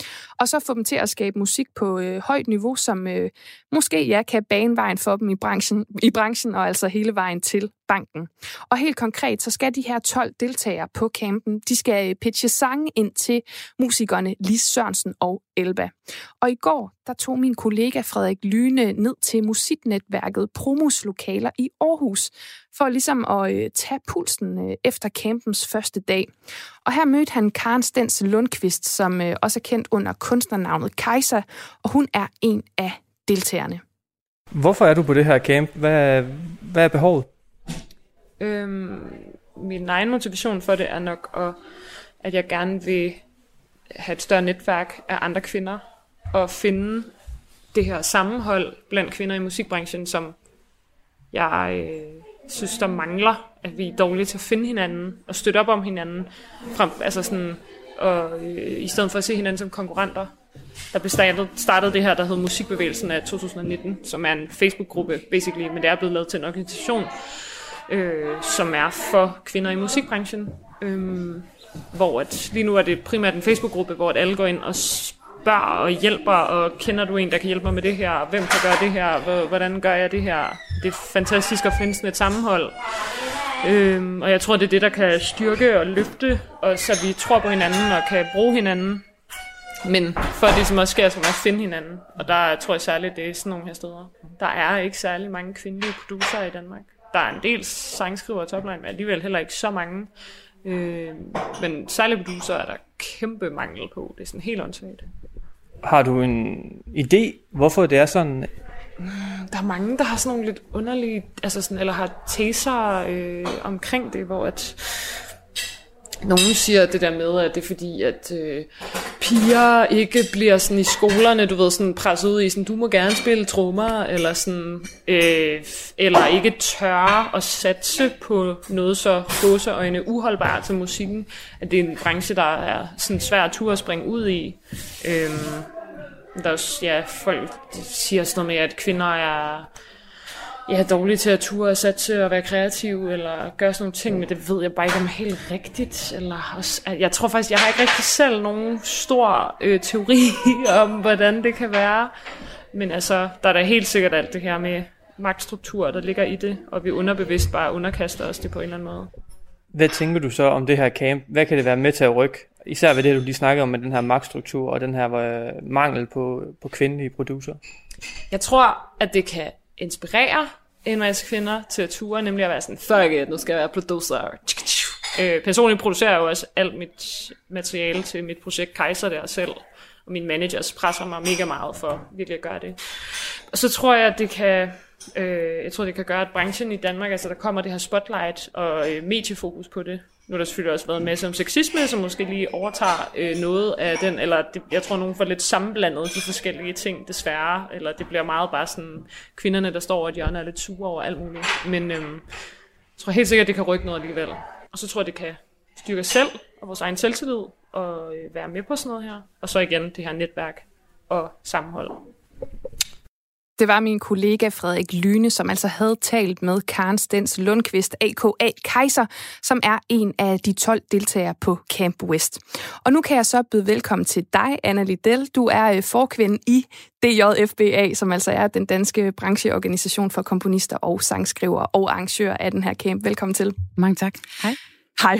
og så få dem til at skabe musik på øh, højt niveau, som øh, måske ja, kan bane vejen for dem i branchen, i branchen og altså hele vejen til banken. Og helt konkret, så skal de her 12 deltagere på campen, de skal øh, pitche sange ind til musikerne Lis Sørensen og Elba. Og i går, der tog min kollega Frederik Lyne ned til musiknetværket Promos lokaler i Aarhus, for ligesom at øh, tage pulsen øh, efter campens første dag. Og her mødte han Karen Stens Lundqvist, som øh, også er kendt under kunstnernavnet Kaiser, og hun er en af deltagerne. Hvorfor er du på det her camp? Hvad, hvad er behovet? Øhm, min egen motivation for det er nok, at, at jeg gerne vil have et større netværk af andre kvinder, og finde det her sammenhold blandt kvinder i musikbranchen, som jeg øh, synes, der mangler, at vi er dårlige til at finde hinanden og støtte op om hinanden, frem, altså sådan, og, øh, i stedet for at se hinanden som konkurrenter. Der blev startet, startet det her, der hed Musikbevægelsen af 2019, som er en Facebook-gruppe, basically, men det er blevet lavet til en organisation, øh, som er for kvinder i musikbranchen. Øh, hvor at, lige nu er det primært en Facebook-gruppe, hvor at alle går ind og spørger og hjælper, og kender du en, der kan hjælpe mig med det her? Hvem kan gøre det her? Hvordan gør jeg det her? Det er fantastisk at finde sådan et sammenhold. Øhm, og jeg tror, det er det, der kan styrke og løfte, og så vi tror på hinanden og kan bruge hinanden. Men for det, som også sker, så man finde hinanden. Og der tror jeg særligt, det er sådan nogle her steder. Der er ikke særlig mange kvindelige producer i Danmark. Der er en del sangskrivere og topline, men alligevel heller ikke så mange. Øh, men særligt producer er der kæmpe mangel på. Det er sådan helt åndssvagt. Har du en idé, hvorfor det er sådan? Der er mange, der har sådan nogle lidt underlige, altså sådan, eller har teser øh, omkring det, hvor at nogle siger det der med, at det er fordi, at øh, piger ikke bliver sådan i skolerne, du ved, sådan presset ud i sådan, du må gerne spille trommer, eller sådan, øh, eller ikke tør at satse på noget så gåseøjne uholdbart som musikken, at det er en branche, der er sådan svær at turde at springe ud i. Øh, der er også, ja, folk siger sådan noget med, at kvinder er ja, dårlige til at ture og satse og være kreativ, eller gøre sådan nogle ting, men det ved jeg bare ikke om er helt rigtigt. Eller også, jeg tror faktisk, jeg har ikke rigtig selv nogen stor øh, teori om, hvordan det kan være. Men altså, der er da helt sikkert alt det her med magtstruktur, der ligger i det, og vi underbevidst bare underkaster os det på en eller anden måde. Hvad tænker du så om det her camp? Hvad kan det være med til at rykke? Især ved det, du lige snakker om med den her magtstruktur og den her øh, mangel på, på kvindelige producer. Jeg tror, at det kan inspirere en masse kvinder til at ture, nemlig at være sådan, fuck it, nu skal jeg være producer. Øh, personligt producerer jeg jo også alt mit materiale til mit projekt Kaiser der selv, og mine managers presser mig mega meget for virkelig at gøre det. Og så tror jeg, at det kan, øh, jeg tror, det kan gøre, at branchen i Danmark, altså der kommer det her spotlight og øh, mediefokus på det. Nu har der selvfølgelig også været en masse om sexisme, som måske lige overtager øh, noget af den, eller det, jeg tror, nogen får lidt sammenblandet de forskellige ting, desværre, eller det bliver meget bare sådan, kvinderne, der står over et hjørne, er lidt sure over alt muligt. Men øh, jeg tror helt sikkert, det kan rykke noget alligevel. Og så tror jeg, det kan styrke os selv og vores egen selvtillid, og øh, være med på sådan noget her. Og så igen det her netværk og sammenhold. Det var min kollega Frederik Lyne, som altså havde talt med Karen Stens Lundqvist, AKA Kaiser, som er en af de 12 deltagere på Camp West. Og nu kan jeg så byde velkommen til dig, Anna Liddell. Du er øh, forkvinde i DJFBA, som altså er den danske brancheorganisation for komponister og sangskrivere og arrangører af den her camp. Velkommen til. Mange tak. Hej. Hej.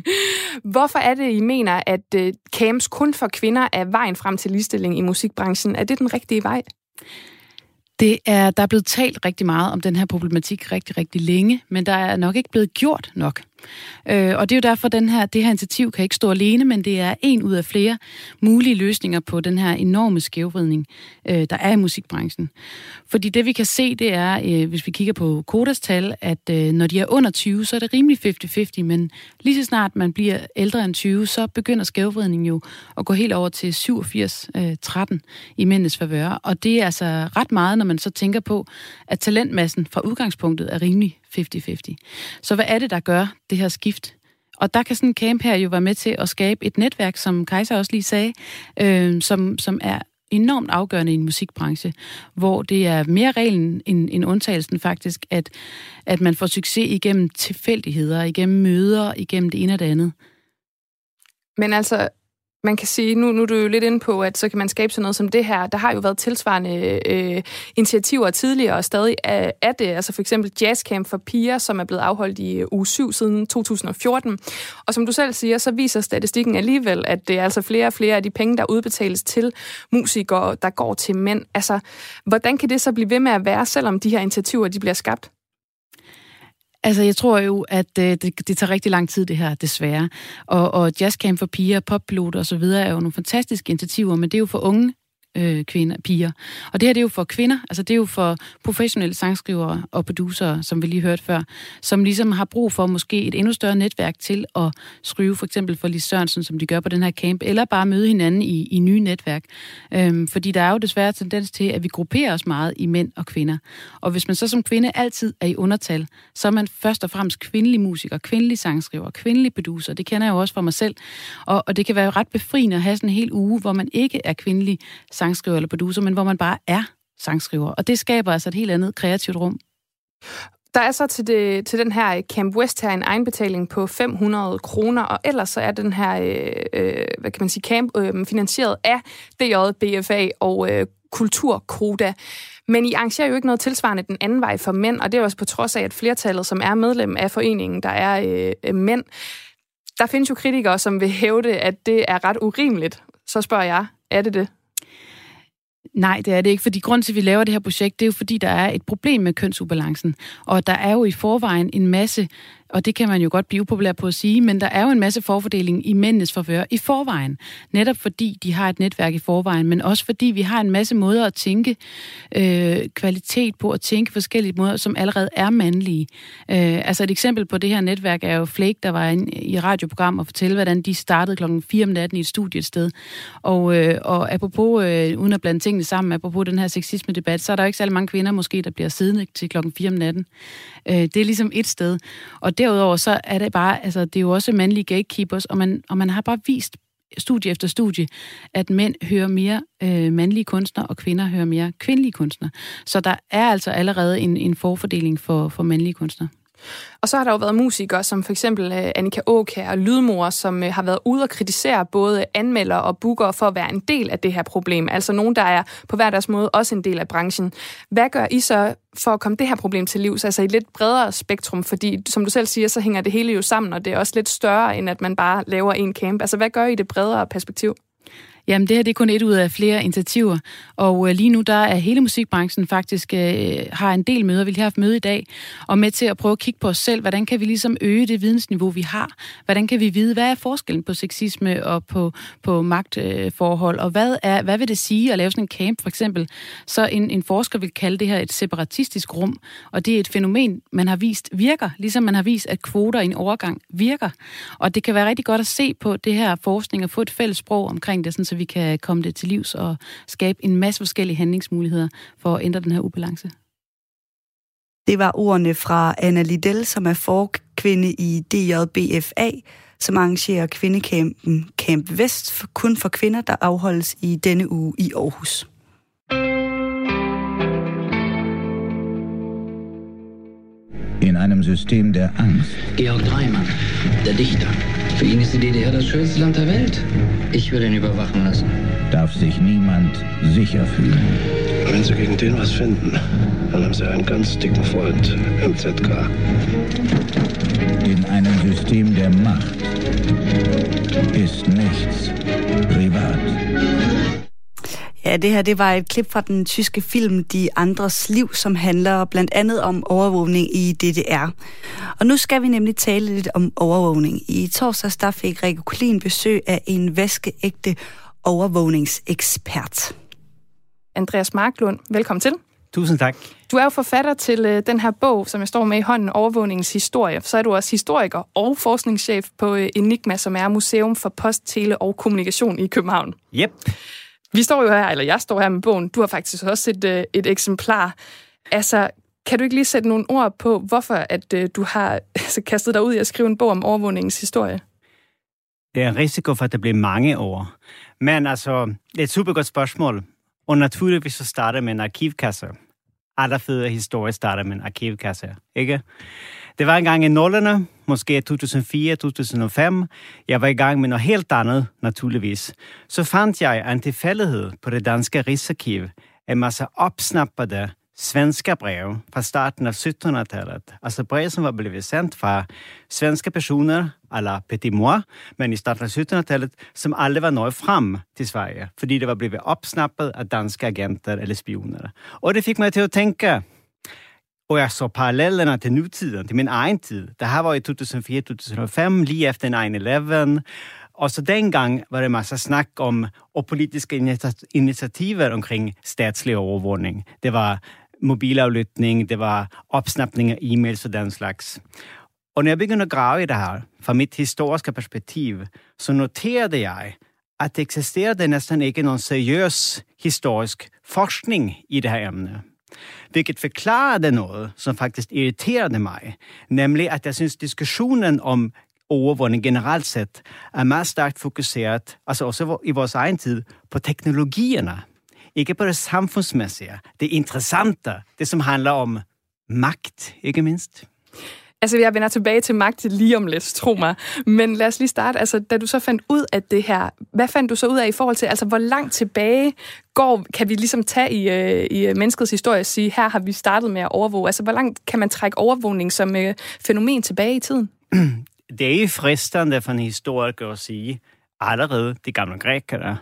Hvorfor er det, I mener, at øh, camps kun for kvinder er vejen frem til ligestilling i musikbranchen? Er det den rigtige vej? Det er, der er blevet talt rigtig meget om den her problematik rigtig, rigtig længe, men der er nok ikke blevet gjort nok. Øh, og det er jo derfor, at den her, det her initiativ kan ikke stå alene, men det er en ud af flere mulige løsninger på den her enorme skævvridning, øh, der er i musikbranchen. Fordi det vi kan se, det er, øh, hvis vi kigger på Kodas tal, at øh, når de er under 20, så er det rimelig 50-50, men lige så snart man bliver ældre end 20, så begynder skævvridningen jo at gå helt over til 87-13 øh, i mændenes favør. Og det er altså ret meget, når man så tænker på, at talentmassen fra udgangspunktet er rimelig 50-50. Så hvad er det, der gør det her skift? Og der kan sådan en camp her jo være med til at skabe et netværk, som Kaiser også lige sagde, øh, som, som er enormt afgørende i en musikbranche, hvor det er mere reglen end, end undtagelsen faktisk, at, at man får succes igennem tilfældigheder, igennem møder, igennem det ene og det andet. Men altså, man kan sige, nu, nu er du jo lidt inde på, at så kan man skabe sådan noget som det her. Der har jo været tilsvarende øh, initiativer tidligere, og stadig af, er det. Altså for eksempel Jazzcamp for piger, som er blevet afholdt i øh, uge 7 siden 2014. Og som du selv siger, så viser statistikken alligevel, at det er altså flere og flere af de penge, der udbetales til musikere, der går til mænd. Altså, hvordan kan det så blive ved med at være, selvom de her initiativer de bliver skabt? Altså, jeg tror jo, at øh, det, det tager rigtig lang tid, det her, desværre. Og, og jazzcamp for piger, poppiloter og så videre er jo nogle fantastiske initiativer, men det er jo for unge øh, kvinder, piger. Og det her det er jo for kvinder, altså det er jo for professionelle sangskrivere og producer, som vi lige hørte før, som ligesom har brug for måske et endnu større netværk til at skrive for eksempel for Lis Sørensen, som de gør på den her camp, eller bare møde hinanden i, i nye netværk. Øhm, fordi der er jo desværre tendens til, at vi grupperer os meget i mænd og kvinder. Og hvis man så som kvinde altid er i undertal, så er man først og fremmest kvindelig musiker, kvindelig sangskriver, kvindelig producer. Det kender jeg jo også fra mig selv. Og, og det kan være ret befriende at have sådan en hel uge, hvor man ikke er kvindelig sangskriver eller producer, men hvor man bare er sangskriver. Og det skaber altså et helt andet kreativt rum. Der er så til, det, til den her øh, Camp West her en egenbetaling på 500 kroner, og ellers så er den her, øh, øh, hvad kan man sige, camp øh, finansieret af DJBFA og øh, Kulturkoda. Men I arrangerer jo ikke noget tilsvarende den anden vej for mænd, og det er også på trods af, at flertallet, som er medlem af foreningen, der er øh, øh, mænd. Der findes jo kritikere, som vil hævde, at det er ret urimeligt. Så spørger jeg, er det det? Nej, det er det ikke, fordi grund til, at vi laver det her projekt, det er jo fordi, der er et problem med kønsubalancen. Og der er jo i forvejen en masse og det kan man jo godt blive populær på at sige, men der er jo en masse forfordeling i mændenes forvør i forvejen. Netop fordi de har et netværk i forvejen, men også fordi vi har en masse måder at tænke øh, kvalitet på, at tænke forskellige måder, som allerede er mandlige. Øh, altså et eksempel på det her netværk er jo Flake, der var i radioprogram og fortælle, hvordan de startede klokken 4 om natten i et studie et sted. Og, øh, og apropos, øh, uden at blande tingene sammen, apropos den her sexisme-debat, så er der jo ikke særlig mange kvinder måske, der bliver siddende til klokken 4 om natten. Øh, det er ligesom et sted. Og derudover så er det bare, altså det er jo også mandlige gatekeepers, og man, og man har bare vist studie efter studie, at mænd hører mere øh, mandlige kunstnere, og kvinder hører mere kvindelige kunstnere. Så der er altså allerede en, en forfordeling for, for mandlige kunstnere. Og så har der jo været musikere, som for eksempel øh, Annika Åkær og Lydmor, som øh, har været ude og kritisere både anmelder og bookere for at være en del af det her problem. Altså nogen, der er på hver deres måde også en del af branchen. Hvad gør I så for at komme det her problem til livs, altså i et lidt bredere spektrum? Fordi som du selv siger, så hænger det hele jo sammen, og det er også lidt større, end at man bare laver en camp. Altså hvad gør i det bredere perspektiv? Jamen, det her det er kun et ud af flere initiativer, og øh, lige nu der er hele musikbranchen faktisk øh, har en del møder, vi har haft møde i dag, og med til at prøve at kigge på os selv, hvordan kan vi ligesom øge det vidensniveau, vi har? Hvordan kan vi vide, hvad er forskellen på sexisme og på, på magtforhold, og hvad, er, hvad vil det sige at lave sådan en camp, for eksempel? Så en, en forsker vil kalde det her et separatistisk rum, og det er et fænomen, man har vist virker, ligesom man har vist, at kvoter i en overgang virker. Og det kan være rigtig godt at se på det her forskning og få et fælles sprog omkring det, sådan, så vi kan komme det til livs og skabe en masse forskellige handlingsmuligheder for at ændre den her ubalance. Det var ordene fra Anna Liddell, som er forkvinde i DJBFA, som arrangerer kvindecampen Camp Vest for, kun for kvinder, der afholdes i denne uge i Aarhus. In einem System der Angst Georg Dreimann, der Dichter. Für ihn ist die DDR das schönste Land der Welt. Ich will ihn überwachen lassen. darf sich niemand sicher fühlen. Wenn Sie gegen den was finden, dann haben Sie einen ganz dicken Freund im ZK. In einem System der Macht ist nichts privat. Ja, det her det var et klip fra den tyske film De Andres Liv, som handler blandt andet om overvågning i DDR. Og nu skal vi nemlig tale lidt om overvågning. I torsdags der fik Rikke Kulin besøg af en vaskeægte overvågningsekspert. Andreas Marklund, velkommen til. Tusind tak. Du er jo forfatter til øh, den her bog, som jeg står med i hånden, Overvågningens Historie. Så er du også historiker og forskningschef på øh, Enigma, som er Museum for Post, Tele og Kommunikation i København. Yep. Vi står jo her, eller jeg står her med bogen. Du har faktisk også et, øh, et eksemplar. Altså, kan du ikke lige sætte nogle ord på, hvorfor at øh, du har altså, kastet dig ud i at skrive en bog om overvågningens historie? Det er en risiko for, at det bliver mange år. Men altså, det er et super godt spørgsmål. Og naturligvis så starter med en arkivkasse. Alle fede historier starter med en arkivkasse, ikke? Det var engang i nullerne, måske 2004-2005. Jeg var i gang med noget helt andet, naturligvis. Så fandt jeg en tilfældighed på det danske Rigsarkiv en masse opsnappede svenska brev fra starten av 1700-talet. Alltså brev som var blivit sendt fra svenska personer, alla petit moi, men i starten av 1700-talet, som aldrig var nået frem til Sverige, fordi det var blivit opsnappet av danska agenter eller spioner. Och det fick mig till att tänka, og jeg så parallellerna till nutiden, till min egen tid. Det här var i 2004-2005, lige efter 9-11. Och så den gång var det massa snack om och politiska initiativ initiativer omkring statslig overvågning. Det var mobilaflytning, det var avsnappning av e-mails och den slags. Och när jag begyndte grave i det här, från mitt historiska perspektiv, så noterade jag att det existerade nästan inte någon seriös historisk forskning i det här ämnet. Vilket förklarade något som faktiskt irriterade mig. Nämligen att jag syns diskussionen om overvågning generelt sett er meget stærkt fokuseret, altså også i vores egen tid, på teknologierne. Ikke på det samfundsmæssige, det interessante, det som handler om magt, ikke mindst. Altså, jeg vender tilbage til magt lige om lidt, tro mig. Men lad os lige starte. Altså, da du så fandt ud af det her, hvad fandt du så ud af i forhold til, altså, hvor langt tilbage går, kan vi ligesom tage i, øh, i øh, menneskets historie og sige, her har vi startet med at overvåge? Altså, hvor langt kan man trække overvågning som øh, fænomen tilbage i tiden? Det er fristende for en historiker at sige, allerede de gamle grækere.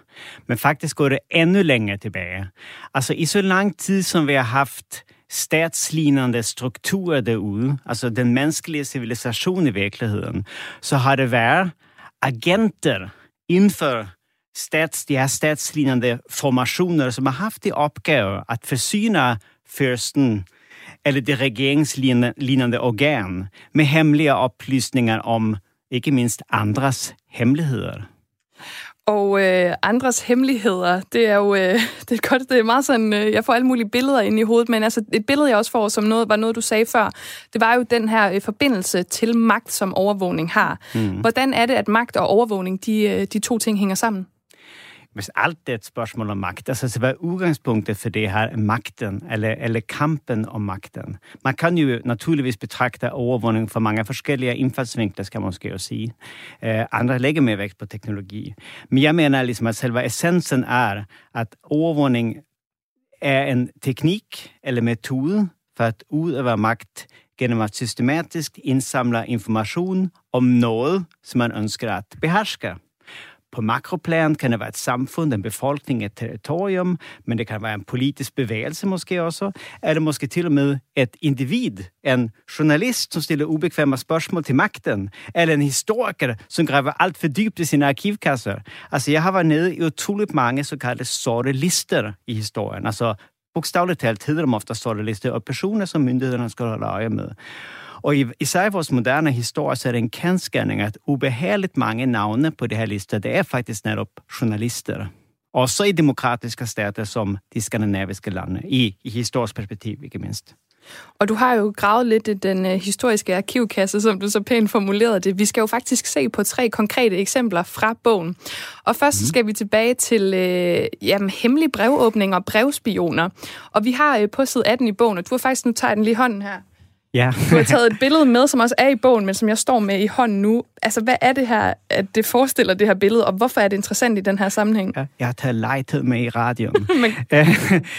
Men faktisk går det endnu længere tilbage. Altså i så lang tid, som vi har haft statslignende strukturer derude, altså den menneskelige civilisation i virkeligheden, så har det været agenter inden for stats, de her statslignende formationer, som har haft det opgave at forsyne fyrsten eller det regeringslignende organ med hemmelige oplysninger om ikke mindst andres hemmeligheder. Og øh, andres hemmeligheder, det er jo øh, det er godt, det er meget sådan, øh, jeg får alle mulige billeder ind i hovedet, men altså et billede, jeg også får, som noget, var noget, du sagde før, det var jo den her øh, forbindelse til magt, som overvågning har. Mm. Hvordan er det, at magt og overvågning, de, øh, de to ting hænger sammen? Men alt er et spørgsmål om magt, altså så hvad er udgangspunktet for det her magten, eller, eller kampen om magten? Man kan jo naturligvis betragte overvågning fra mange forskellige indfaldsvinkler, skal man måske jo sige. Eh, andre lægger mere vægt på teknologi. Men jeg mener ligesom, at selve essensen er, at overvågning er en teknik eller metode for at udøve magt gennem at systematisk indsamle information om noget, som man ønsker at beherske. På makroplan kan det være et samfund, en befolkning, et territorium, men det kan være en politisk bevægelse måske også. eller det måske til og med et individ, en journalist, som stiller ubekvemme spørgsmål til magten, eller en historiker, som graver alt for dybt i sine arkivkasser. Altså, jeg har været nede i utroligt mange såkaldte sorte lister i historien. Altså, bogstaveligt talt hedder de ofte sorte lister, og personer, som myndighederne skal holde øje med. Og i, i vores moderne historie, så er det en kendskærning, at ubehageligt mange navne på det her lister, det er faktisk netop journalister. Også i demokratiske stater som de skandinaviske lande, i, i historisk perspektiv ikke mindst. Og du har jo gravet lidt i den øh, historiske arkivkasse, som du så pænt formulerede det. Vi skal jo faktisk se på tre konkrete eksempler fra bogen. Og først mm. skal vi tilbage til øh, jamen, hemmelige brevåbninger og brevspioner. Og vi har øh, på side 18 i bogen, og du har faktisk, nu tager den lige hånden her. Ja. Du har taget et billede med, som også er i bogen, men som jeg står med i hånden nu. Altså, hvad er det her, at det forestiller det her billede, og hvorfor er det interessant i den her sammenhæng? Jeg har taget lejthed med i radioen. men...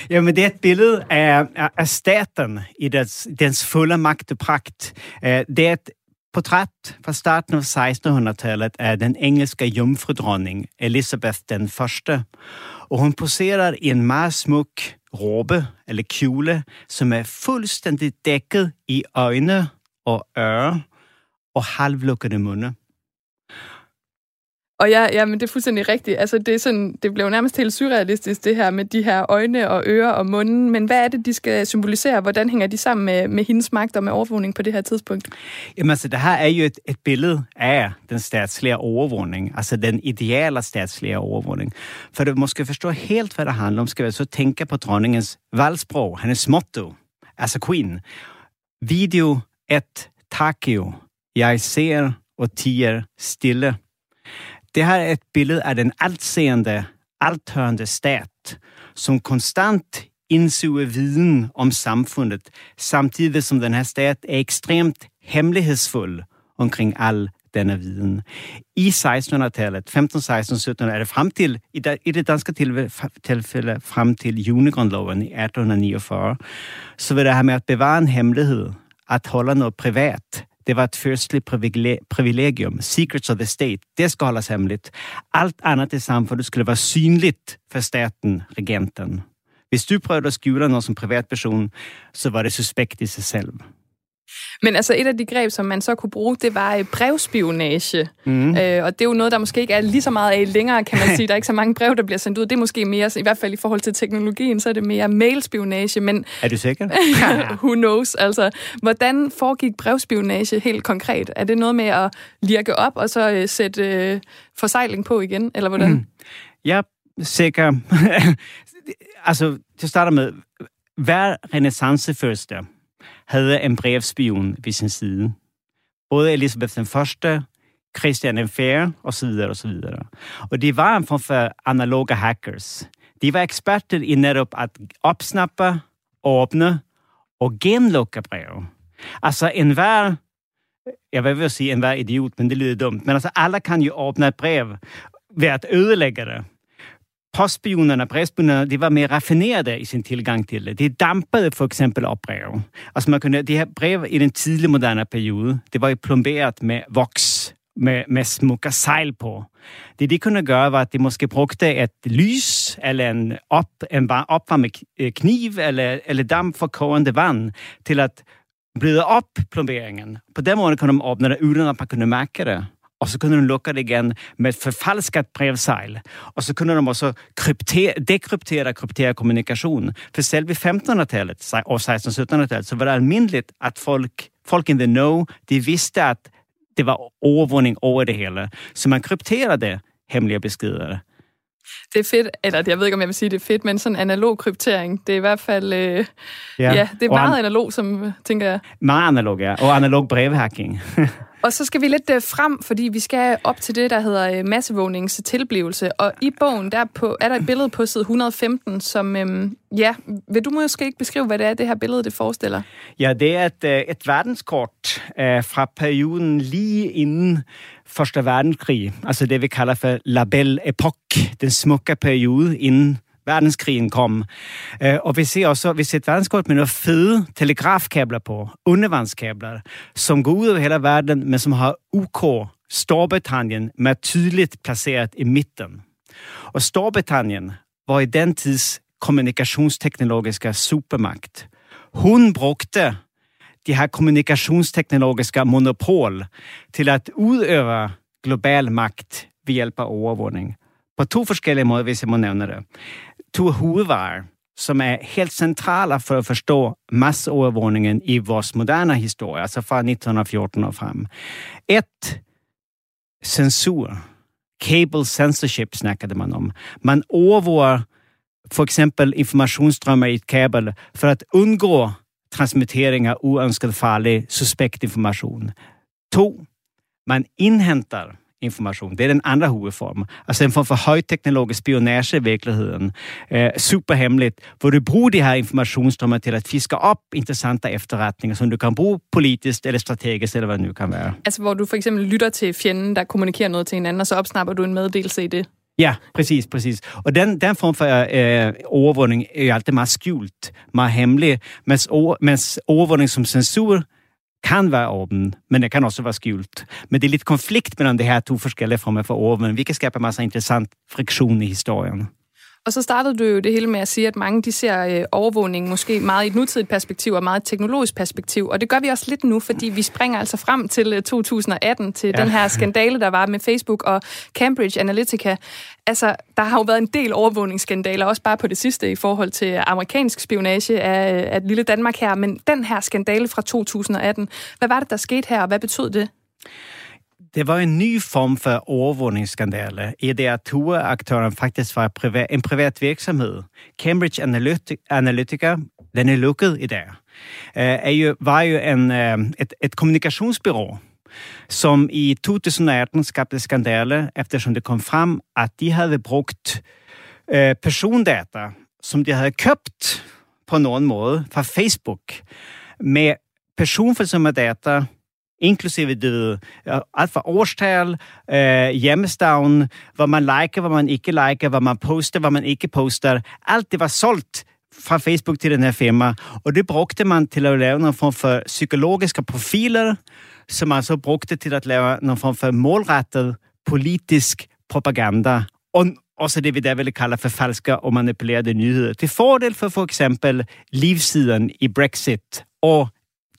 Jamen, det er et billede af, af staten i dens, dens fulde magt og pragt. Det er et portrætt fra starten av 1600-talet är den engelska jomfrudronning Elizabeth den første. Och hon poserar i en meget smuk råbe eller kjole, som er fuldstændig dækket i øjne og øre og halvlukkede munde. Og ja, ja, men det er fuldstændig rigtigt. Altså, det, er sådan, det blev nærmest helt surrealistisk, det her med de her øjne og ører og munden. Men hvad er det, de skal symbolisere? Hvordan hænger de sammen med, med hendes magt og med overvågning på det her tidspunkt? Jamen altså, det her er jo et, et billede af den statslige overvågning. Altså den ideale statslige overvågning. For at måske forstå helt, hvad det handler om, skal vi så tænke på dronningens valgsprog, hendes motto, altså queen. Video et takio. Jeg ser og tiger stille. Det her er et billede af den altseende, althørende stat, som konstant indsuger viden om samfundet, samtidig som den her stat er ekstremt hemmelighedsfuld omkring al denne viden. I 1600-tallet, 15, 16, 17, er det frem til, i, det danske tilfælde frem til junegrundloven i 1849, så vil det her med at bevare en hemmelighed, at holde noget privat, det var et fyrstligt privilegium. Secrets of the state, det skal holdes hemmeligt. Alt andet i samfundet skulle være synligt for staten, regenten. Hvis du prøvede at skjule noget som privatperson, så var det suspekt i sig selv. Men altså et af de greb, som man så kunne bruge, det var brevspionage. Mm. Øh, og det er jo noget, der måske ikke er lige så meget af længere, kan man sige. Der er ikke så mange brev, der bliver sendt ud. Det er måske mere, i hvert fald i forhold til teknologien, så er det mere mailspionage. Men er du sikker? who knows? Altså, hvordan foregik brevspionage helt konkret? Er det noget med at lirke op og så øh, sætte øh, forsejling på igen, eller hvordan? Mm. Jeg er sikker. altså, til at starte med, hver renaissance første havde en brevspion ved sin side. Både Elisabeth den første, Christian den fjerde og så videre og så videre. Og de var en form for analoge hackers. De var eksperter i netop at opsnappe, åbne og genlukke brev. Altså enhver, jeg vil sige enhver idiot, men det lyder dumt, men altså alle kan jo åbne et brev ved at ødelægge det postspionerna, brevspionerna, de var mer raffinerade i sin tillgång till det. De dampade för exempel upp brev. Alltså man kunde, de här brev i den tidiga moderna perioden, det var ju plomberat med vox, med, med smuka sejl på. Det de kunde göra var att de måske brugte ett lys eller en, upp, en uppvärmd øh, kniv eller, eller damp för kogande vand till att blöda upp plomberingen. På den måten kunde de öppna det utan att man kunde märka det og så kunne de lukke det igen med et forfalsket brevsejl. Og så kunne de også kryptere, dekryptere og kryptere kommunikation. For selv i 1500-tallet og 1600-1700-tallet så var det almindeligt, at folk, folk in the know, de vidste, at det var overvågning over det hele. Så man krypterede hemmelige beskeder. Det er fedt, eller jeg ved ikke, om jeg vil sige, det er fedt, men sådan analog kryptering, det er i hvert fald, øh, ja. ja, det er meget an- analog, som tænker jeg. Meget analog, ja, og analog brevhacking. Og så skal vi lidt øh, frem, fordi vi skal op til det, der hedder øh, massevågnings tilblivelse. Og i bogen der på, er der et billede på side 115, som, øhm, ja, vil du måske ikke beskrive, hvad det er, det her billede, det forestiller? Ja, det er et, øh, et verdenskort øh, fra perioden lige inden Første verdenskrig, altså det vi kalder for La Belle Époque, den smukke periode inden verdenskrigen kom. Øh, og vi ser også vi ser et verdenskort med nogle fede telegrafkabler på, undervandskabler, som går ud over hele verden, men som har UK, Storbritannien, med tydeligt placeret i midten. Og Storbritannien var i den tids kommunikationsteknologiska supermakt. Hun brugte de her kommunikationsteknologiska monopol til at udøve global magt ved hjælp af overvågning. På to forskellige måder, hvis jeg må nævne det. To hovedvarer, som er helt centrale for at forstå masseovervågningen i vores moderne historie, altså fra 1914 og frem. Et, censur. Cable censorship snakkede man om. Man overvåger for eksempel informationsstrømmer i et kabel for at undgå transmittering af uønsket farlig, suspekt information. To, man indhenter information. Det er den andre hovedform. Altså en form for højteknologisk spionage i virkeligheden. Eh, superhemmeligt, hvor du bruger de her informationsstrømmer til at fiske op interessante efterretninger, som du kan bruge politisk eller strategisk, eller hvad det nu kan være. Altså hvor du for eksempel lytter til fjenden, der kommunikerer noget til hinanden, og så opsnapper du en meddelelse i det. Ja, præcis, præcis. Og den, den form for øh, overvågning er jo altid meget skjult, meget hemmelig, mens, over, mens overvågning som censur kan være oven, men det kan også være skjult. Men det er lidt konflikt mellem de her to forskellige former for oven, hvilket skaber masser interessant friktion i historien. Og så startede du jo det hele med at sige, at mange de ser øh, overvågning måske meget i et nutidigt perspektiv og meget et teknologisk perspektiv. Og det gør vi også lidt nu, fordi vi springer altså frem til øh, 2018, til ja. den her skandale, der var med Facebook og Cambridge Analytica. Altså, der har jo været en del overvågningsskandaler, også bare på det sidste i forhold til amerikansk spionage af, af lille Danmark her. Men den her skandale fra 2018, hvad var det, der skete her, og hvad betød det? Det var en ny form for overvågningsskandale i det at hovedaktøren faktisk var privat, en privat virksomhed. Cambridge Analytica, den er lukket i dag, øh, er jo, var jo en, øh, et, et kommunikationsbyrå som i 2018 skabte skandale, eftersom det kom frem, at de havde brugt eh, persondata, som de havde købt på nogen måde fra Facebook, med personfølsomme data, inklusive det, øh, alt fra årstal, øh, hjemmestavn, hvad man liker, hvad man ikke liker, hvad man poster, hvad man ikke poster. Alt det var solgt fra Facebook til den her firma, og det brugte man til at lave nogle form for psykologiske profiler, som man så brugte til at lave nogle form for målrettet politisk propaganda, og også det vi der ville kalde for falske og manipulerede nyheder, til fordel for for eksempel livssiden i Brexit og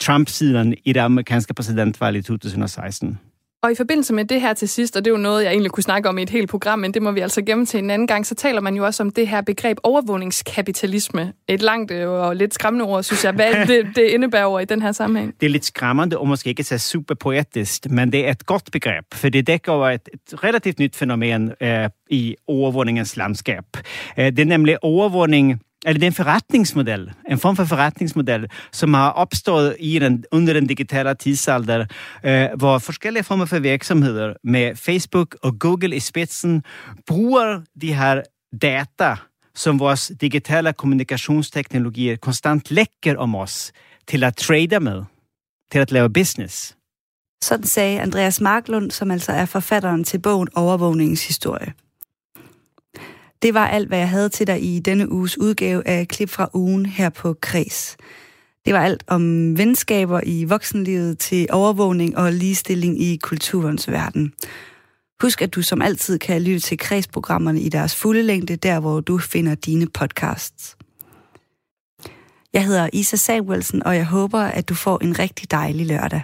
Trump-siden i det amerikanske præsidentvalg i 2016. Og i forbindelse med det her til sidst, og det er jo noget, jeg egentlig kunne snakke om i et helt program, men det må vi altså gemme til en anden gang, så taler man jo også om det her begreb overvågningskapitalisme. Et langt øh, og lidt skræmmende ord, synes jeg. Hvad det, det indebærer over i den her sammenhæng? Det er lidt skræmmende, og måske ikke så super poetisk, men det er et godt begreb, for det dækker over et, et relativt nyt fænomen øh, i overvågningens landskab. Øh, det er nemlig overvågning eller det er en forretningsmodel, en form for forretningsmodel, som har opstået i den, under den digitale tidsalder, eh, hvor forskellige former for virksomheder med Facebook og Google i spidsen bruger de her data, som vores digitale kommunikationsteknologier konstant lækker om os, til at trade med, til at lave business. Sådan sagde Andreas Marklund, som altså er forfatteren til bogen Overvågningens historie. Det var alt, hvad jeg havde til dig i denne uges udgave af Klip fra ugen her på Kres. Det var alt om venskaber i voksenlivet til overvågning og ligestilling i kulturens verden. Husk, at du som altid kan lytte til kredsprogrammerne i deres fulde længde, der hvor du finder dine podcasts. Jeg hedder Isa Samuelsen, og jeg håber, at du får en rigtig dejlig lørdag.